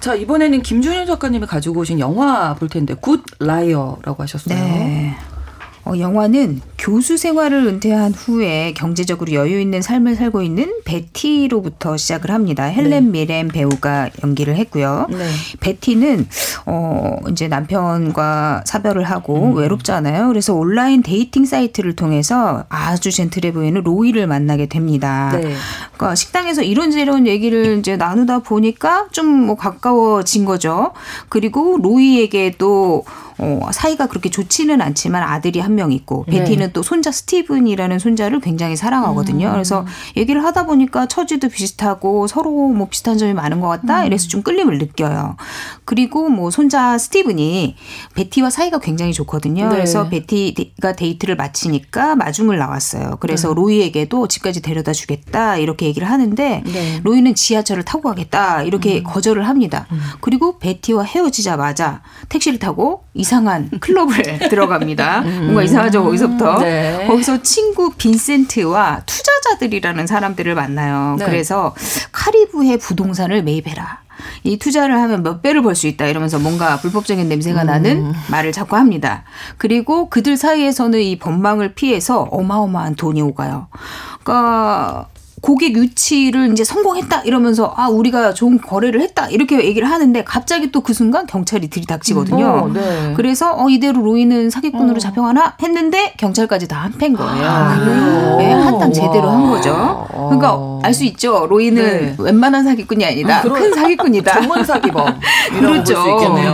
자, 이번에는 김준영 작가님이 가지고 오신 영화 볼 텐데, Good Liar라고 하셨어요. 네. 어, 영화는 교수 생활을 은퇴한 후에 경제적으로 여유 있는 삶을 살고 있는 베티로부터 시작을 합니다. 헬렌 미렌 배우가 연기를 했고요. 네. 베티는 어 이제 남편과 사별을 하고 음. 외롭잖아요. 그래서 온라인 dating 사이트를 통해서 아주 젠틀해 보이는 로이를 만나게 됩니다. 네. 그러니까 식당에서 이런저런 얘기를 이제 나누다 보니까 좀 뭐 가까워진 거죠. 그리고 로이에게도 어, 사이가 그렇게 좋지는 않지만 아들이 한 명 있고 네. 베티는 또 손자 스티븐이라는 손자를 굉장히 사랑하거든요. 음. 그래서 얘기를 하다 보니까 처지도 비슷하고 서로 뭐 비슷한 점이 많은 것 음. 같다. 이래서 좀 끌림을 느껴요. 그리고 뭐 손자 스티븐이 베티와 사이가 굉장히 좋거든요. 네. 그래서 베티가 데이트를 마치니까 마중을 나왔어요. 그래서 로이에게도 집까지 데려다 주겠다 이렇게 얘기를 하는데 네. 로이는 지하철을 타고 가겠다 이렇게 거절을 합니다. 그리고 베티와 헤어지자마자 택시를 타고 이 상한 클럽을 (laughs) 들어갑니다. 뭔가 이상하죠 거기서부터. 네. 거기서 친구 빈센트와 투자자들이라는 사람들을 만나요. 네. 그래서 카리브해 부동산을 매입해라. 이 투자를 하면 몇 배를 벌 수 있다 이러면서 뭔가 불법적인 냄새가 나는 말을 자꾸 합니다. 그리고 그들 사이에서는 이 법망을 피해서 어마어마한 돈이 오가요. 그러니까 고객 유치를 이제 성공했다 이러면서 아 우리가 좋은 거래를 했다 이렇게 얘기를 하는데 갑자기 또 그 순간 경찰이 들이닥치거든요. 어, 네. 그래서 어 이대로 로이는 사기꾼으로 잡혀가나 했는데 경찰까지 다 한패인 거예요. 아? 네, 한탕 제대로 한 거죠. 어. 그러니까 알 수 있죠. 로이는 네. 웬만한 사기꾼이 아니다. 그런- 큰 사기꾼이다. (laughs) 전문 사기범. 그렇죠.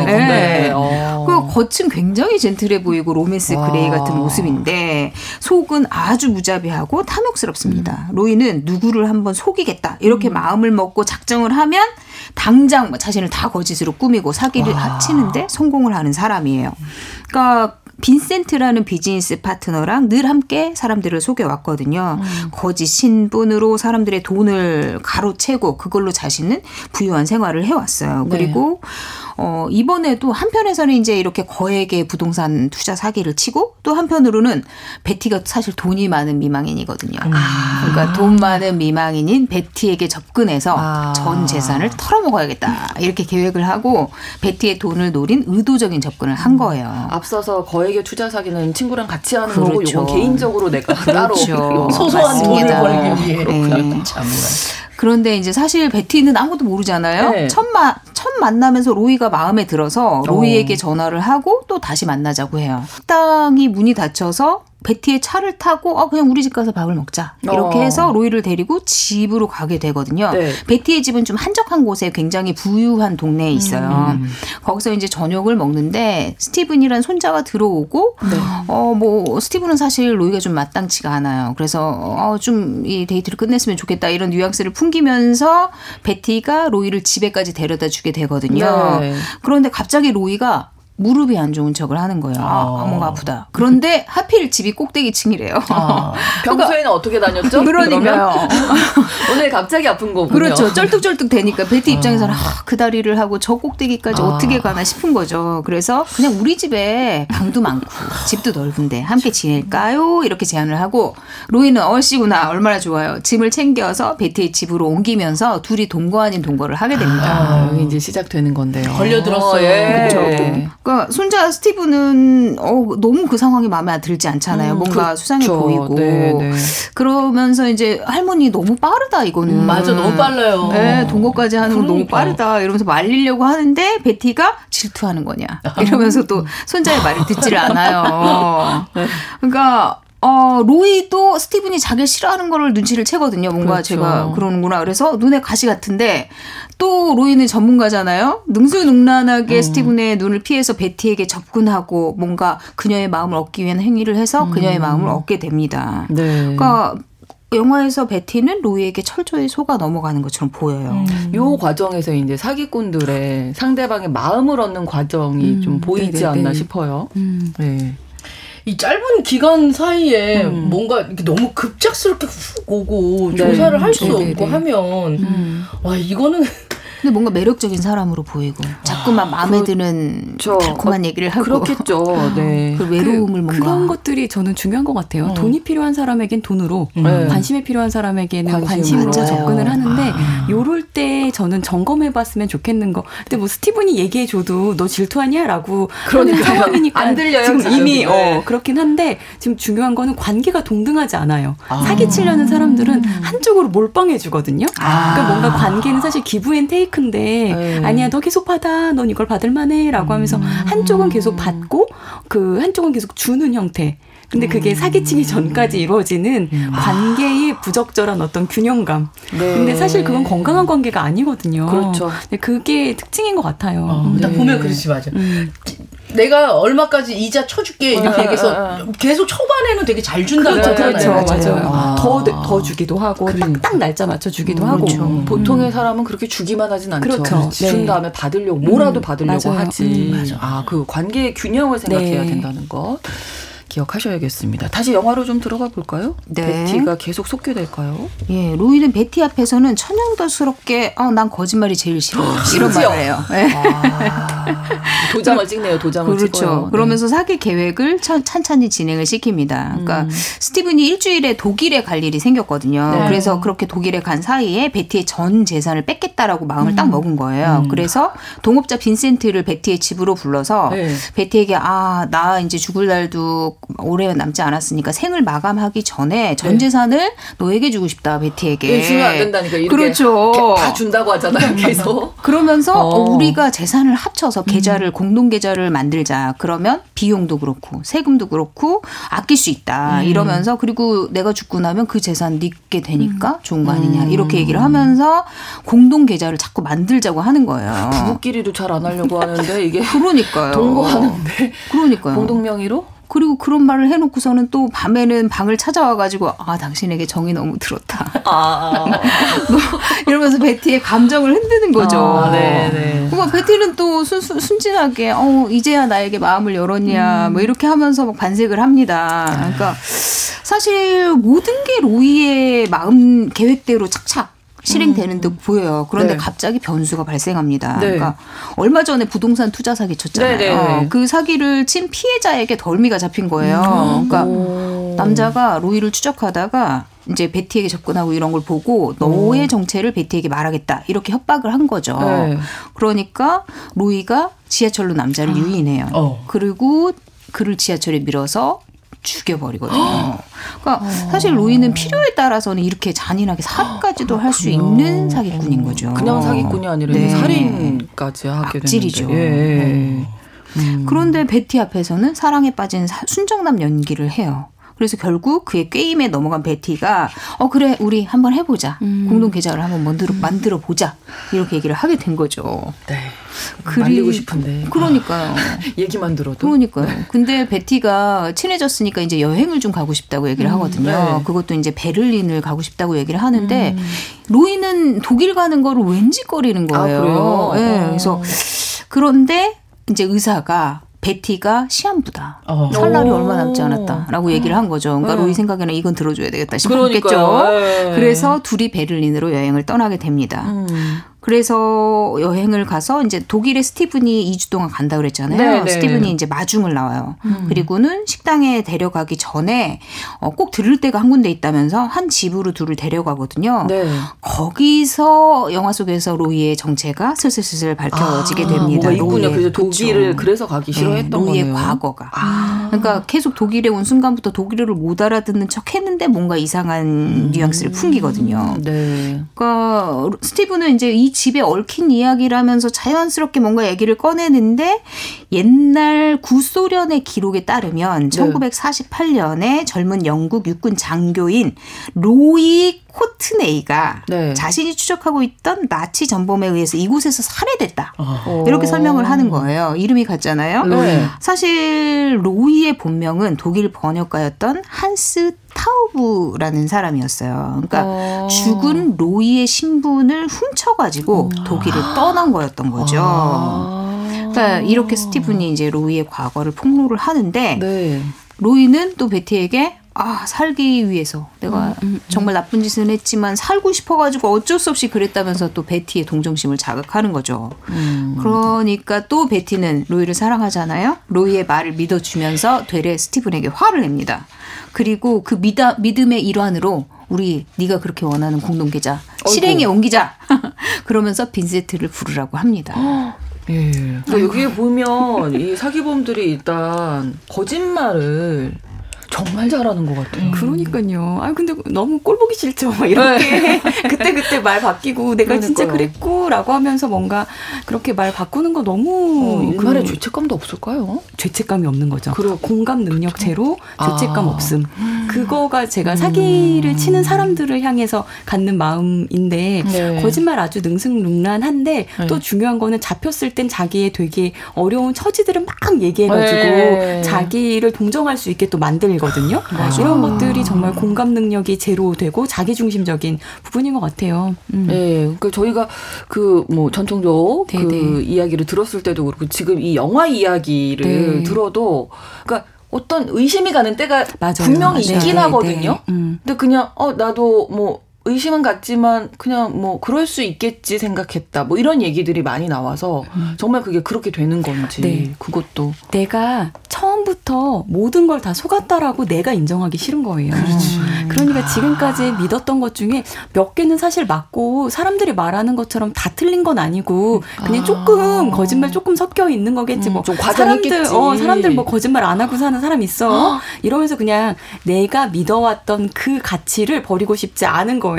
네. 어. 그 겉은 굉장히 젠틀해 보이고 로맨스 와. 그레이 같은 모습인데 속은 아주 무자비하고 탐욕스럽습니다. 로이는 누 구를 한번 속이겠다 이렇게 마음을 먹고 작정을 하면 당장 뭐 자신을 다 거짓으로 꾸미고 사기를 치는데 성공을 하는 사람이에요. 그러니까 빈센트라는 비즈니스 파트너랑 늘 함께 사람들을 속여왔거든요. 거짓 신분으로 사람들의 돈을 가로채고 그걸로 자신은 부유한 생활을 해왔어요. 네. 그리고 어, 이번에도 한편에서는 이제 이렇게 거액의 부동산 투자 사기를 치고 또 한편으로는 베티가 사실 돈이 많은 미망인이거든요. 그러니까 돈 많은 미망인인 베티에게 접근해서 아. 전 재산을 털어먹어야겠다. 이렇게 계획을 하고 베티의 돈을 노린 의도적인 접근을 한 거예요. 앞서서 거액의 투자 사기는 친구랑 같이 하는 거고 그렇죠. 이건 개인적으로 내가 (laughs) 따로 그렇죠. 소소한 맞습니다. 돈을 벌기 위해 네. 그런데 이제 사실 베티는 아무것도 모르잖아요. 네. 첫 만나면서 로이가 마음에 들어서 로이에게 전화를 하고 또 다시 만나자고 해요. 식당이 문이 닫혀서 베티의 차를 타고 아 그냥 우리 집 가서 밥을 먹자 이렇게 어. 해서 로이를 데리고 집으로 가게 되거든요. 네. 베티의 집은 좀 한적한 곳에 굉장히 부유한 동네에 있어요. 음. 거기서 이제 저녁을 먹는데 스티븐이란 손자가 들어오고 네. 어뭐 스티븐은 사실 로이가 좀 마땅치가 않아요. 그래서 어좀 이 데이트를 끝냈으면 좋겠다 이런 뉘앙스를 풍기면서 베티가 로이를 집에까지 데려다 주게 되거든요. 네. 그런데 갑자기 로이가 무릎이 안 좋은 척을 하는 거예요. 아, 아. 뭔가 아프다. 그런데 하필 집이 꼭대기 층이래요. 아. (laughs) 평소에는 어떻게 다녔죠? 그러니까요. (laughs) (laughs) 오늘 갑자기 아픈 거군요. 그렇죠. 쩔뚝쩔뚝 대니까 베티 입장에서는 아, 그 다리를 하고 저 꼭대기까지 어떻게 가나 싶은 거죠. 그래서 그냥 우리 집에 방도 많고 집도 넓은데 함께 지낼까요? 이렇게 제안을 하고 로이는 얼씨구나 얼마나 좋아요. 짐을 챙겨서 베티의 집으로 옮기면서 둘이 동거 아닌 동거를 하게 됩니다. 아, 여기 이제 시작되는 건데요. 걸려들었어요. 예. 그렇죠. 그러니까 손자 스티브는 어, 너무 그 상황이 마음에 들지 않잖아요. 음, 뭔가 그렇죠. 수상해 보이고. 네, 네. 그러면서 이제 할머니 너무 빠르다 이거는. 음, 맞아, 너무 빨라요. 네, 동거까지 하는 건 너무 그러니까. 빠르다 이러면서 말리려고 하는데 베티가 질투하는 거냐 이러면서 또 (laughs) 손자의 말을 듣지를 않아요. (laughs) 그러니까 어, 로이도 스티븐이 자기를 싫어하는 거를 눈치를 채거든요. 뭔가 그렇죠. 제가 그러는구나. 그래서 눈에 가시 같은데 또 로이는 전문가잖아요. 능수능란하게 스티븐의 눈을 피해서 베티에게 접근하고 뭔가 그녀의 마음을 얻기 위한 행위를 해서 그녀의 마음을 얻게 됩니다. 네. 그러니까 영화에서 베티는 로이에게 철저히 속아 넘어가는 것처럼 보여요. 요 과정에서 이제 사기꾼들의 상대방의 마음을 얻는 과정이 좀 보이지 네네네. 않나 싶어요. 음. 네. 이 짧은 기간 사이에 음. 뭔가 이렇게 너무 급작스럽게 훅 오고 네. 조사를 할수 네네네. 없고 하면 음. 와 이거는 근데 뭔가 매력적인 사람으로 보이고 자꾸만 마음에 드는 그렇죠. 달콤한 얘기를 하고 그렇겠죠. (laughs) 네. 그 외로움을 그, 뭔가 그런 것들이 저는 중요한 것 같아요. 음. 돈이 필요한 사람에겐 돈으로, 네. 관심이 필요한 사람에게는 관심 으로. 관심으로 맞아요. 접근을 하는데 요럴 때 저는 점검해봤으면 좋겠는 거. 근데 뭐 스티븐이 얘기해줘도 너 질투하냐라고 그러니까요. 상황이니까 안 들려요, 지금 지금. 이미 네. 어, 그렇긴 한데 지금 중요한 거는 관계가 동등하지 않아요. 아. 사기치려는 사람들은 한쪽으로 몰빵해주거든요. 아. 그러니까 뭔가 관계는 사실 기브앤테이 크인데 네. 아니야 너 계속 받아 넌 이걸 받을 만해라고 하면서 한쪽은 계속 받고 그 한쪽은 계속 주는 형태. 근데 그게 사기치기 전까지 이루어지는 관계의 부적절한 어떤 균형감. 네. 근데 사실 그건 건강한 관계가 아니거든요. 그렇죠. 근데 그게 특징인 것 같아요. 어, 딱 네. 보면 그렇지 맞아. 음. 내가 얼마까지 이자 쳐줄게 이렇게 어, 얘기해서 어, 어. 계속 초반에는 되게 잘 준다고 그렇죠. 그렇죠. 맞아요. 아. 더, 더 주기도 하고, 딱딱 날짜 맞춰 주기도 음, 하고. 그렇죠. 음. 보통의 사람은 그렇게 주기만 하진 않죠. 그렇죠. 준 네. 다음에 받으려고 뭐라도 음, 받으려고 맞아요. 하지. 음, 맞아. 아, 그 관계의 균형을 생각해야 네. 된다는 것. 기억하셔야겠습니다. 다시 영화로 좀 들어가 볼까요? 네. 베티가 계속 속게 될까요? 예, 로이는 베티 앞에서는 천연덕스럽게 어, 난 거짓말이 제일 싫어 이런 심지어. 말을 해요. 예. 아, 도장을 찍네요. 도장을 그렇죠. 찍어요. 네. 그러면서 사기 계획을 천, 찬찬히 진행을 시킵니다. 그러니까 음. 스티븐이 일주일에 독일에 갈 일이 생겼거든요. 네. 그래서 그렇게 독일에 간 사이에 베티의 전 재산을 뺏겠다라고 마음을 음. 딱 먹은 거예요. 그래서 동업자 빈센트를 베티의 집으로 불러서 네. 베티에게 아 나 이제 죽을 날도 오래 남지 않았으니까 생을 마감하기 전에 전 네. 재산을 너에게 주고 싶다 베티에게. 예, 주면 안 된다니까 그렇죠. 다 준다고 하잖아요. (laughs) 계속. 그러면서 어. 음. 우리가 재산을 합쳐서 계좌를 공동 계좌를 만들자. 그러면 비용도 그렇고 세금도 그렇고 아낄 수 있다. 음. 이러면서 그리고 내가 죽고 나면 그 재산 네게 음. 되니까 좋은 거 아니냐. 이렇게 얘기를 하면서 공동 계좌를 자꾸 만들자고 하는 거예요. 부부끼리도 잘 안 하려고 하는데 이게 (laughs) 그러니까요. 동거하는데 그러니까요. 공동 명의로 그리고 그런 말을 해놓고서는 또 밤에는 방을 찾아와가지고 아 당신에게 정이 너무 들었다. 아, (laughs) 뭐 이러면서 베티의 감정을 흔드는 거죠. 아, 네, 네. 그러니까 베티는 또 순, 순, 순진하게 어 이제야 나에게 마음을 열었냐 뭐 이렇게 하면서 막 반색을 합니다. 그러니까 사실 모든 게 로이의 마음 계획대로 착착 실행되는 듯 보여요. 그런데 네. 갑자기 변수가 발생합니다. 네. 그러니까 얼마 전에 부동산 투자 사기 쳤잖아요. 네. 그 사기를 친 피해자에게 덜미가 잡힌 거예요. 그러니까 오. 남자가 로이를 추적하다가 이제 베티에게 접근하고 이런 걸 보고 너의 정체를 베티에게 말하겠다 이렇게 협박을 한 거죠. 네. 그러니까 로이가 지하철로 남자를 유인해요. 어. 그리고 그를 지하철에 밀어서 죽여버리거든요. 그러니까 사실 로이는 필요에 따라서는 이렇게 잔인하게 살인까지도 할 수 있는 사기꾼인 거죠. 그냥 사기꾼이 아니라 네. 살인까지 하게 악질이죠. 되는데. 예. 음. 그런데 베티 앞에서는 사랑에 빠진 사- 순정남 연기를 해요. 그래서 결국 그의 게임에 넘어간 베티가 어 그래 우리 한번 해보자 공동 계좌를 한번 만들어 만들어 보자 이렇게 얘기를 하게 된 거죠. 네. 그리- 말리고 싶은데. 그러니까요. (laughs) 얘기만 들어도. 그러니까요. 근데 베티가 친해졌으니까 이제 여행을 좀 가고 싶다고 얘기를 하거든요. 네. 그것도 이제 베를린을 가고 싶다고 얘기를 하는데 로이는 독일 가는 거를 왠지 꺼리는 아, 거예요. 그래요? 예, 어. 그래서 그런데 이제 의사가 베티가 시한부다. 어. 살 날이 오. 얼마 남지 않았다라고 얘기를 한 거죠. 그러니까 네. 로이 생각에는 이건 들어줘야 되겠다 그러니까요. 싶었겠죠. 예. 그래서 둘이 베를린으로 여행을 떠나게 됩니다. 음. 그래서 여행을 가서 이제 독일에 스티븐이 2주 동안 간다 그랬잖아요. 네, 네. 스티븐이 이제 마중을 나와요. 그리고는 식당에 데려가기 전에 어, 꼭 들을 데가 한 군데 있다면서 한 집으로 둘을 데려가거든요. 네. 거기서 영화 속에서 로이의 정체가 슬슬슬슬 밝혀지게 아, 됩니다. 있군요. 로이의- 그래서 독일을 그쵸. 그래서 가기 싫어했던 네, 로이의 거네요. 과거가. 아. 그러니까 계속 독일에 온 순간부터 독일어를 못 알아듣는 척 했는데 뭔가 이상한 뉘앙스를 풍기거든요. 네. 그러니까 스티브는 이제 이 집에 얽힌 이야기라면서 자연스럽게 뭔가 얘기를 꺼내는데 옛날 구소련의 기록에 따르면 네. 1948년에 젊은 영국 육군 장교인 로이 코트네이가 네. 자신이 추적하고 있던 나치 전범에 의해서 이곳에서 살해됐다. 어. 이렇게 설명을 하는 거예요. 이름이 같잖아요. 네. 사실 로이의 본명은 독일 번역가였던 한스 타우브라는 사람이었어요. 그러니까 어. 죽은 로이의 신분을 훔쳐가지고 독일을 떠난 거였던 거죠. 아. 그러니까 이렇게 스티븐이 이제 로이의 과거를 폭로를 하는데 네. 로이는 또 베티에게 아 살기 위해서 내가 정말 나쁜 짓은 했지만 살고 싶어가지고 어쩔 수 없이 그랬다면서 또 베티의 동정심을 자극하는 거죠. 음. 그러니까 또 베티는 로이를 사랑하잖아요. 로이의 말을 믿어주면서 되레 스티븐에게 화를 냅니다. 그리고 그 믿아, 믿음의 일환으로 우리 네가 그렇게 원하는 공동 계좌 실행에 옮기자. (laughs) 그러면서 빈세트를 부르라고 합니다. 예. 그러니까 여기에 보면 이 사기범들이 일단 거짓말을 정말 잘하는 것 같아요. 그러니까요. 아 근데 너무 꼴 보기 싫죠. 막 이렇게 (laughs) 그때 그때 말 바뀌고 내가 진짜 네. 그러니까요. 그랬고라고 하면서 뭔가 그렇게 말 바꾸는 거 너무 어, 그 죄책감도 없을까요? 죄책감이 없는 거죠. 그렇죠. 공감 능력 제로, 죄책감 아. 없음. 그거가 제가 사기를 치는 사람들을 향해서 갖는 마음인데 네. 거짓말 아주 능승능란한데 네. 또 중요한 거는 잡혔을 땐 자기의 되게 어려운 처지들을 막 얘기해가지고 네. 자기를 동정할 수 있게 또 만들 거든요. 이런 것들이 정말 공감 능력이 제로되고 자기중심적인 부분인 것 같아요. 음. 네, 그러니까 저희가 그 뭐 전통적 그 네네. 이야기를 들었을 때도 그렇고 지금 이 영화 이야기를 네. 들어도 그러니까 어떤 의심이 가는 때가 맞아요. 분명히. 있긴 네, 하거든요. 네. 음. 근데 그냥 어 나도 뭐 의심은 갔지만 그냥 뭐 그럴 수 있겠지 생각했다. 뭐 이런 얘기들이 많이 나와서 정말 그게 그렇게 되는 건지 네. 그것도 내가 처음 처음부터 모든 걸 다 속았다라고 내가 인정하기 싫은 거예요. 그렇지. 그러니까 지금까지 믿었던 것 중에 몇 개는 사실 맞고 사람들이 말하는 것처럼 다 틀린 건 아니고 그냥 조금 거짓말 조금 섞여 있는 거겠지. 뭐좀 사람들. 어 사람들 뭐 거짓말 안 하고 사는 사람 있어. 이러면서 그냥 내가 믿어왔던 그 가치를 버리고 싶지 않은 거예요.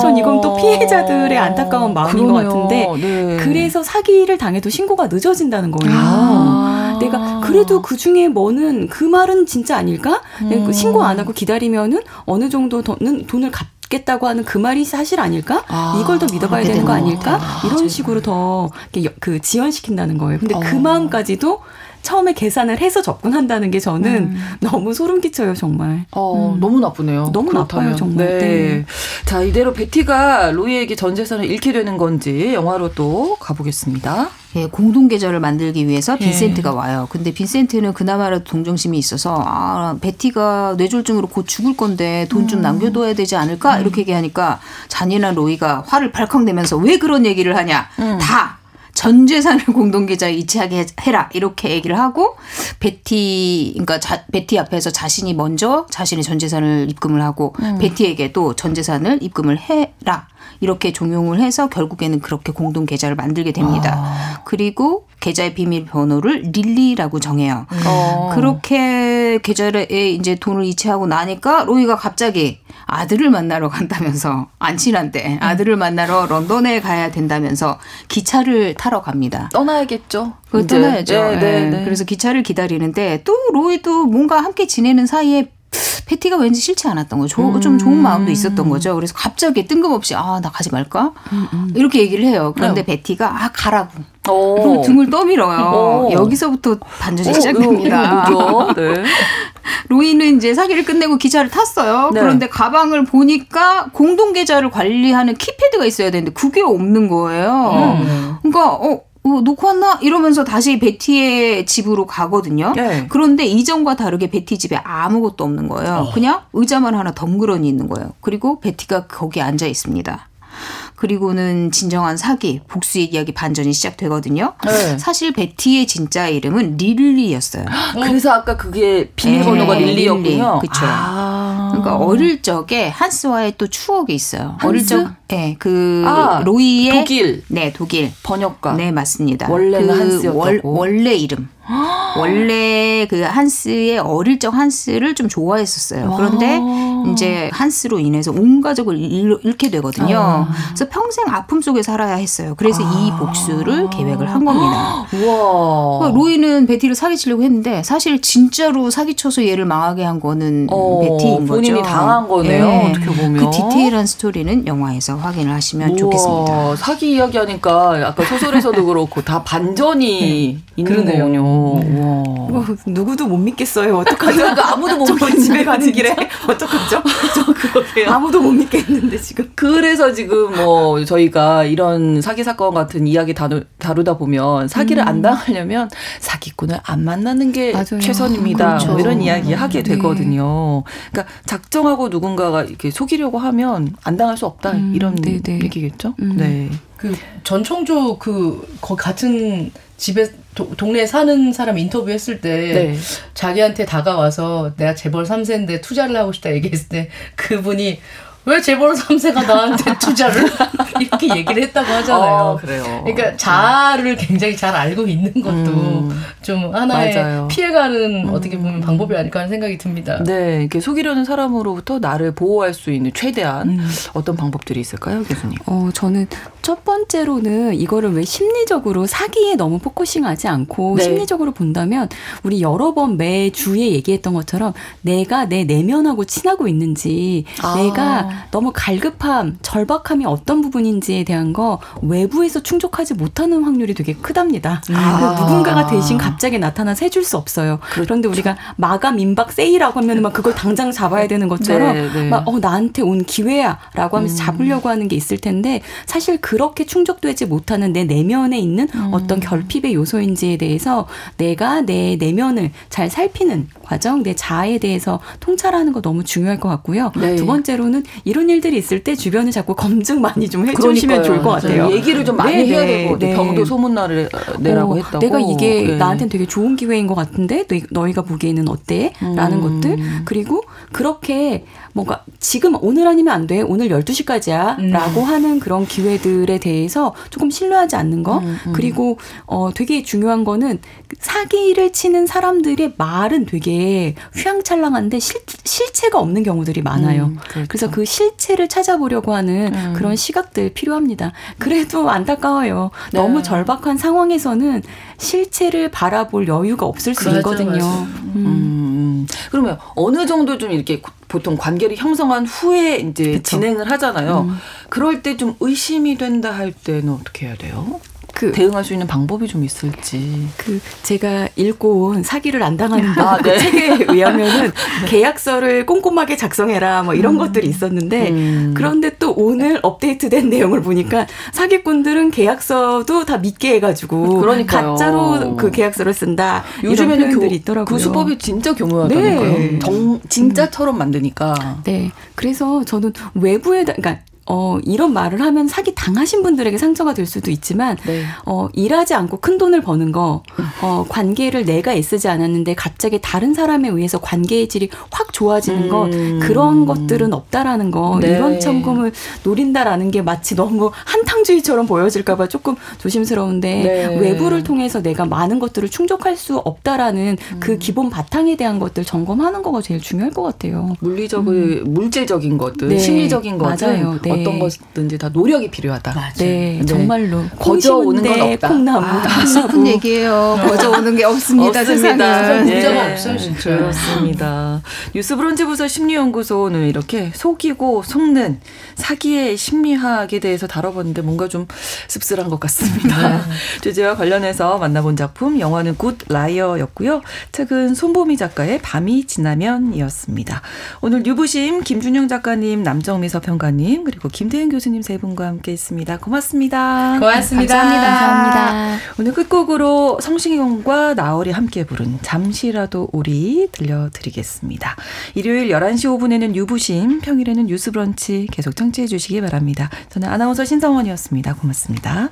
전 이건 또 피해자들의 안타까운 마음인 것 그러네요. 같은데 네. 그래서 사기를 당해도 신고가 늦어진다는 거예요. 아. 내가 그래도 그 중에 뭐는 그 말은 진짜 아닐까? 내가 그 신고 안 하고 기다리면은 어느 정도 돈은 돈을 갚 겠다고 하는 그 말이 사실 아닐까? 아, 이걸 더 믿어봐야 되는 거것 아닐까? 같아요. 이런 식으로 더 그 지연시킨다는 거예요. 근데 그 어. 마음까지도 처음에 계산을 해서 접근한다는 게 저는 너무 소름 끼쳐요, 정말. 어, 너무 나쁘네요. 너무 그렇다면. 나빠요, 정말. 네. 네. 자, 이대로 베티가 로이에게 전 재산을 잃게 되는 건지 영화로 또 가보겠습니다. 예, 공동 계좌를 만들기 위해서 예. 빈센트가 와요. 근데 빈센트는 그나마라도 동정심이 있어서 아, 베티가 뇌졸중으로 곧 죽을 건데 돈 음. 좀 남겨둬야 되지 않을까 이렇게 얘기하니까 잔인한 로이가 화를 발칵 내면서 왜 그런 얘기를 하냐 음. 다. 전 재산을 (laughs) 공동 계좌에 이체하게 해라 이렇게 얘기를 하고 베티 그러니까 자, 베티 앞에서 자신이 먼저 자신의 전 재산을 입금을 하고 음. 베티에게도 전 재산을 입금을 해라 이렇게 종용을 해서 결국에는 그렇게 공동 계좌를 만들게 됩니다. 아. 그리고 계좌의 비밀번호를 릴리라고 정해요. 어. 그렇게 계좌에 이제 돈을 이체하고 나니까 로이가 갑자기 아들을 만나러 간다면서 안 친한데 아들을 만나러 런던에 가야 된다면서 기차를 타러 갑니다. 떠나야겠죠. 그. 떠나야죠. 네, 네, 예. 네. 그래서 기차를 기다리는데 또 로이도 뭔가 함께 지내는 사이에 패티가 왠지 싫지 않았던 거죠. 조- 좀 좋은 마음도 있었던 거죠. 그래서 갑자기 뜬금없이 아 나 가지 말까 이렇게 얘기를 해요. 그런데 베티가 아 가라고. 어. 등을 떠밀어요. 어. 여기서부터 반전이 어, 시작됩니다. 뭐죠? 네. (laughs) 로이는 이제 사기를 끝내고 기차를 탔어요. 네. 그런데 가방을 보니까 공동 계좌를 관리하는 키패드가 있어야 되는데 그게 없는 거예요. 그러니까 어, 어, 놓고 왔나 이러면서 다시 베티의 집으로 가거든요. 네. 그런데 이전과 다르게 베티 집에 아무것도 없는 거예요. 그냥 의자만 하나 덩그러니 있는 거예요. 그리고 베티가 거기 앉아 있습니다. 그리고는 진정한 사기, 복수의 이야기 반전이 시작되거든요. 네. 사실 베티의 진짜 이름은 릴리였어요. (gasps) 그래서 아까 그게 비밀번호가 네, 릴리였군요. 릴리. 그쵸. 아. 그러니까 어릴 적에 한스와의 또 추억이 있어요. 어릴 한스? 적, 예, 그 아, 로이의 독일 네 독일, 번역가. 네 맞습니다. 원래는 그 한스였다고? 월, 원래 이름. 원래 그 한스의 어릴 적 한스를 좀 좋아했었어요. 그런데 이제 한스로 인해서 온 가족을 잃, 잃게 되거든요. 그래서 평생 아픔 속에 살아야 했어요. 그래서 이 복수를 계획을 한 겁니다. (gasps) 우와. 그러니까 로이는 베티를 사기치려고 했는데 사실 진짜로 사기쳐서 얘를 망하게 한 거는 어, 베티인 거죠. 본인이 당한 거네요, 예. 어떻게 보면. 그 디테일한 스토리는 영화에서 확인을 하시면 우와, 좋겠습니다. 사기 이야기하니까 아까 소설에서도 그렇고 다 반전이 있는 그러네요. 거군요. 이거 누구도 못 믿겠어요. 어떡하죠? 그러니까 아무도 못 (laughs) 저 믿겠네, 집에 가는 길에 어떡하죠? (laughs) 그러게요. 아무도 못 믿겠는데 지금. 그래서 지금 뭐 저희가 이런 사기 사건 같은 이야기 다루, 다루다 보면 사기를 안 당하려면 사기꾼을 안 만나는 게 맞아요. 최선입니다. 그렇죠. 뭐 이런 이야기 하게 네. 되거든요. 그러니까 작정하고 누군가가 이렇게 속이려고 하면 안 당할 수 없다 음, 이런 네, 네. 얘기겠죠. 음. 네. 그 전청조 그거 같은 집에 도, 동네에 사는 사람 인터뷰했을 때 네. 자기한테 다가와서 내가 재벌 3세인데 투자를 하고 싶다 얘기했을 때 그분이 왜 재벌 3세가 나한테 (laughs) 투자를 (laughs) 이렇게 얘기를 했다고 하잖아요. 아, 그래요. 그러니까 자아를 굉장히 잘 알고 있는 것도 음. 좀 하나의 맞아요. 음. 피해가는 어떻게 보면 방법이 아닐까 하는 생각이 듭니다. 네, 이렇게 속이려는 사람으로부터 나를 보호할 수 있는 최대한 음. 어떤 방법들이 있을까요, 교수님? 어, 저는 첫 번째로는 이거를 왜 심리적으로 사기에 너무 포커싱하지 않고 네. 심리적으로 본다면 우리 여러 번 매 주에 얘기했던 것처럼 내가 내 내면하고 친하고 있는지 아. 내가 너무 갈급함, 절박함이 어떤 부분인지에 대한 거 외부에서 충족하지 못하는 확률이 되게 크답니다. 아. 그래서 누군가가 대신 갑자기 나타나서 해줄 수 없어요. 그렇죠. 그런데 우리가 마감 임박 세일하고 하면 막 그걸 당장 잡아야 되는 것처럼 네, 네. 막 어, 나한테 온 기회야라고 하면서 잡으려고 하는 게 있을 텐데 사실 그렇게 충족되지 못하는 내 내면에 있는 어떤 결핍의 요소인지에 대해서 내가 내 내면을 잘 살피는 과정, 내 자아에 대해서 통찰하는 거 너무 중요할 것 같고요. 네. 두 번째로는 이런 일들이 있을 때 주변에 자꾸 검증 많이 좀 해주시면 좋을 것 같아요. 얘기를 좀 많이 네, 해야 되고 네. 병도 소문나를 내라고 어, 했다고. 내가 이게 네. 나한테는 되게 좋은 기회인 것 같은데 너희, 가 보기에는 어때? 라는 음. 것들 그리고 그렇게 뭔가 지금 오늘 아니면 안 돼. 오늘 12시까지야. 음. 라고 하는 그런 기회들에 대해서 조금 신뢰하지 않는 거. 음, 음. 그리고 어 되게 중요한 거는 사기를 치는 사람들의 말은 되게 휘황찬란한데 실, 실체가 없는 경우들이 많아요. 음, 그렇죠. 그래서 그 실체를 찾아보려고 하는 음. 그런 시각들 필요합니다. 그래도 안타까워요. 네. 너무 절박한 상황에서는 실체를 바라볼 여유가 없을 수 맞아, 있거든요. 맞아. 음. 그러면 어느 정도 좀 이렇게 보통 관계를 형성한 후에 이제 그쵸. 진행을 하잖아요. 음. 그럴 때 좀 의심이 된다 할 때는 어떻게 해야 돼요? 그 대응할 수 있는 방법이 좀 있을지. 그 제가 읽고 온 사기를 안 당하는 법 아, 그 네. 책에 의하면은 (laughs) 계약서를 꼼꼼하게 작성해라 뭐 이런 음. 것들이 있었는데 음. 그런데 또 오늘 업데이트된 (laughs) 내용을 보니까 사기꾼들은 계약서도 다 믿게 해가지고 그러니까요. 가짜로 그 계약서를 쓴다. 요즘에는 교, 있더라고요. 그 수법이 진짜 교묘하다니까요. 네. 정, 진짜처럼 만드니까. 네. 그래서 저는 외부에 그러니까 어, 이런 말을 하면 사기 당하신 분들에게 상처가 될 수도 있지만, 네. 어, 일하지 않고 큰 돈을 버는 거, 어, 관계를 내가 애쓰지 않았는데 갑자기 다른 사람에 의해서 관계의 질이 확 좋아지는 음. 것, 그런 것들은 없다라는 거, 네. 이런 천금을 노린다라는 게 마치 너무 한탕주의처럼 보여질까봐 조금 조심스러운데, 네. 외부를 통해서 내가 많은 것들을 충족할 수 없다라는 그 음. 그 기본 바탕에 대한 것들 점검하는 거가 제일 중요할 것 같아요. 물리적인, 음. 물질적인 것들, 네. 심리적인 것들. 맞아요. 네. 어떤 것든지 다 노력이 필요하다. 맞아요. 네, 네. 정말로 거저 오는 건 없다. 콩나무, 아, 나쁜 얘기예요. 거저 오는 게 없습니다. 없습니다. 문제가 네. 없어요, 진짜. 그렇습니다. 뉴스 브런치 부설 심리연구소는 이렇게 속이고 속는 사기의 심리학에 대해서 다뤄봤는데 뭔가 좀 씁쓸한 것 같습니다. 주제와 관련해서 만나본 작품 영화는 굿 라이어였고요. 책은 손보미 작가의 밤이 지나면이었습니다. 오늘 뉴부심 김준영 작가님, 남정미 서평가님 그리고 그리고 김대은 교수님 세 분과 함께 했습니다. 고맙습니다. 고맙습니다. 감사합니다. 감사합니다. 오늘 끝곡으로 성시경과 나얼이 함께 부른 잠시라도 우리 들려드리겠습니다. 일요일 11시 5분에는 유부심, 평일에는 뉴스 브런치 계속 청취해 주시기 바랍니다. 저는 아나운서 신성원이었습니다. 고맙습니다.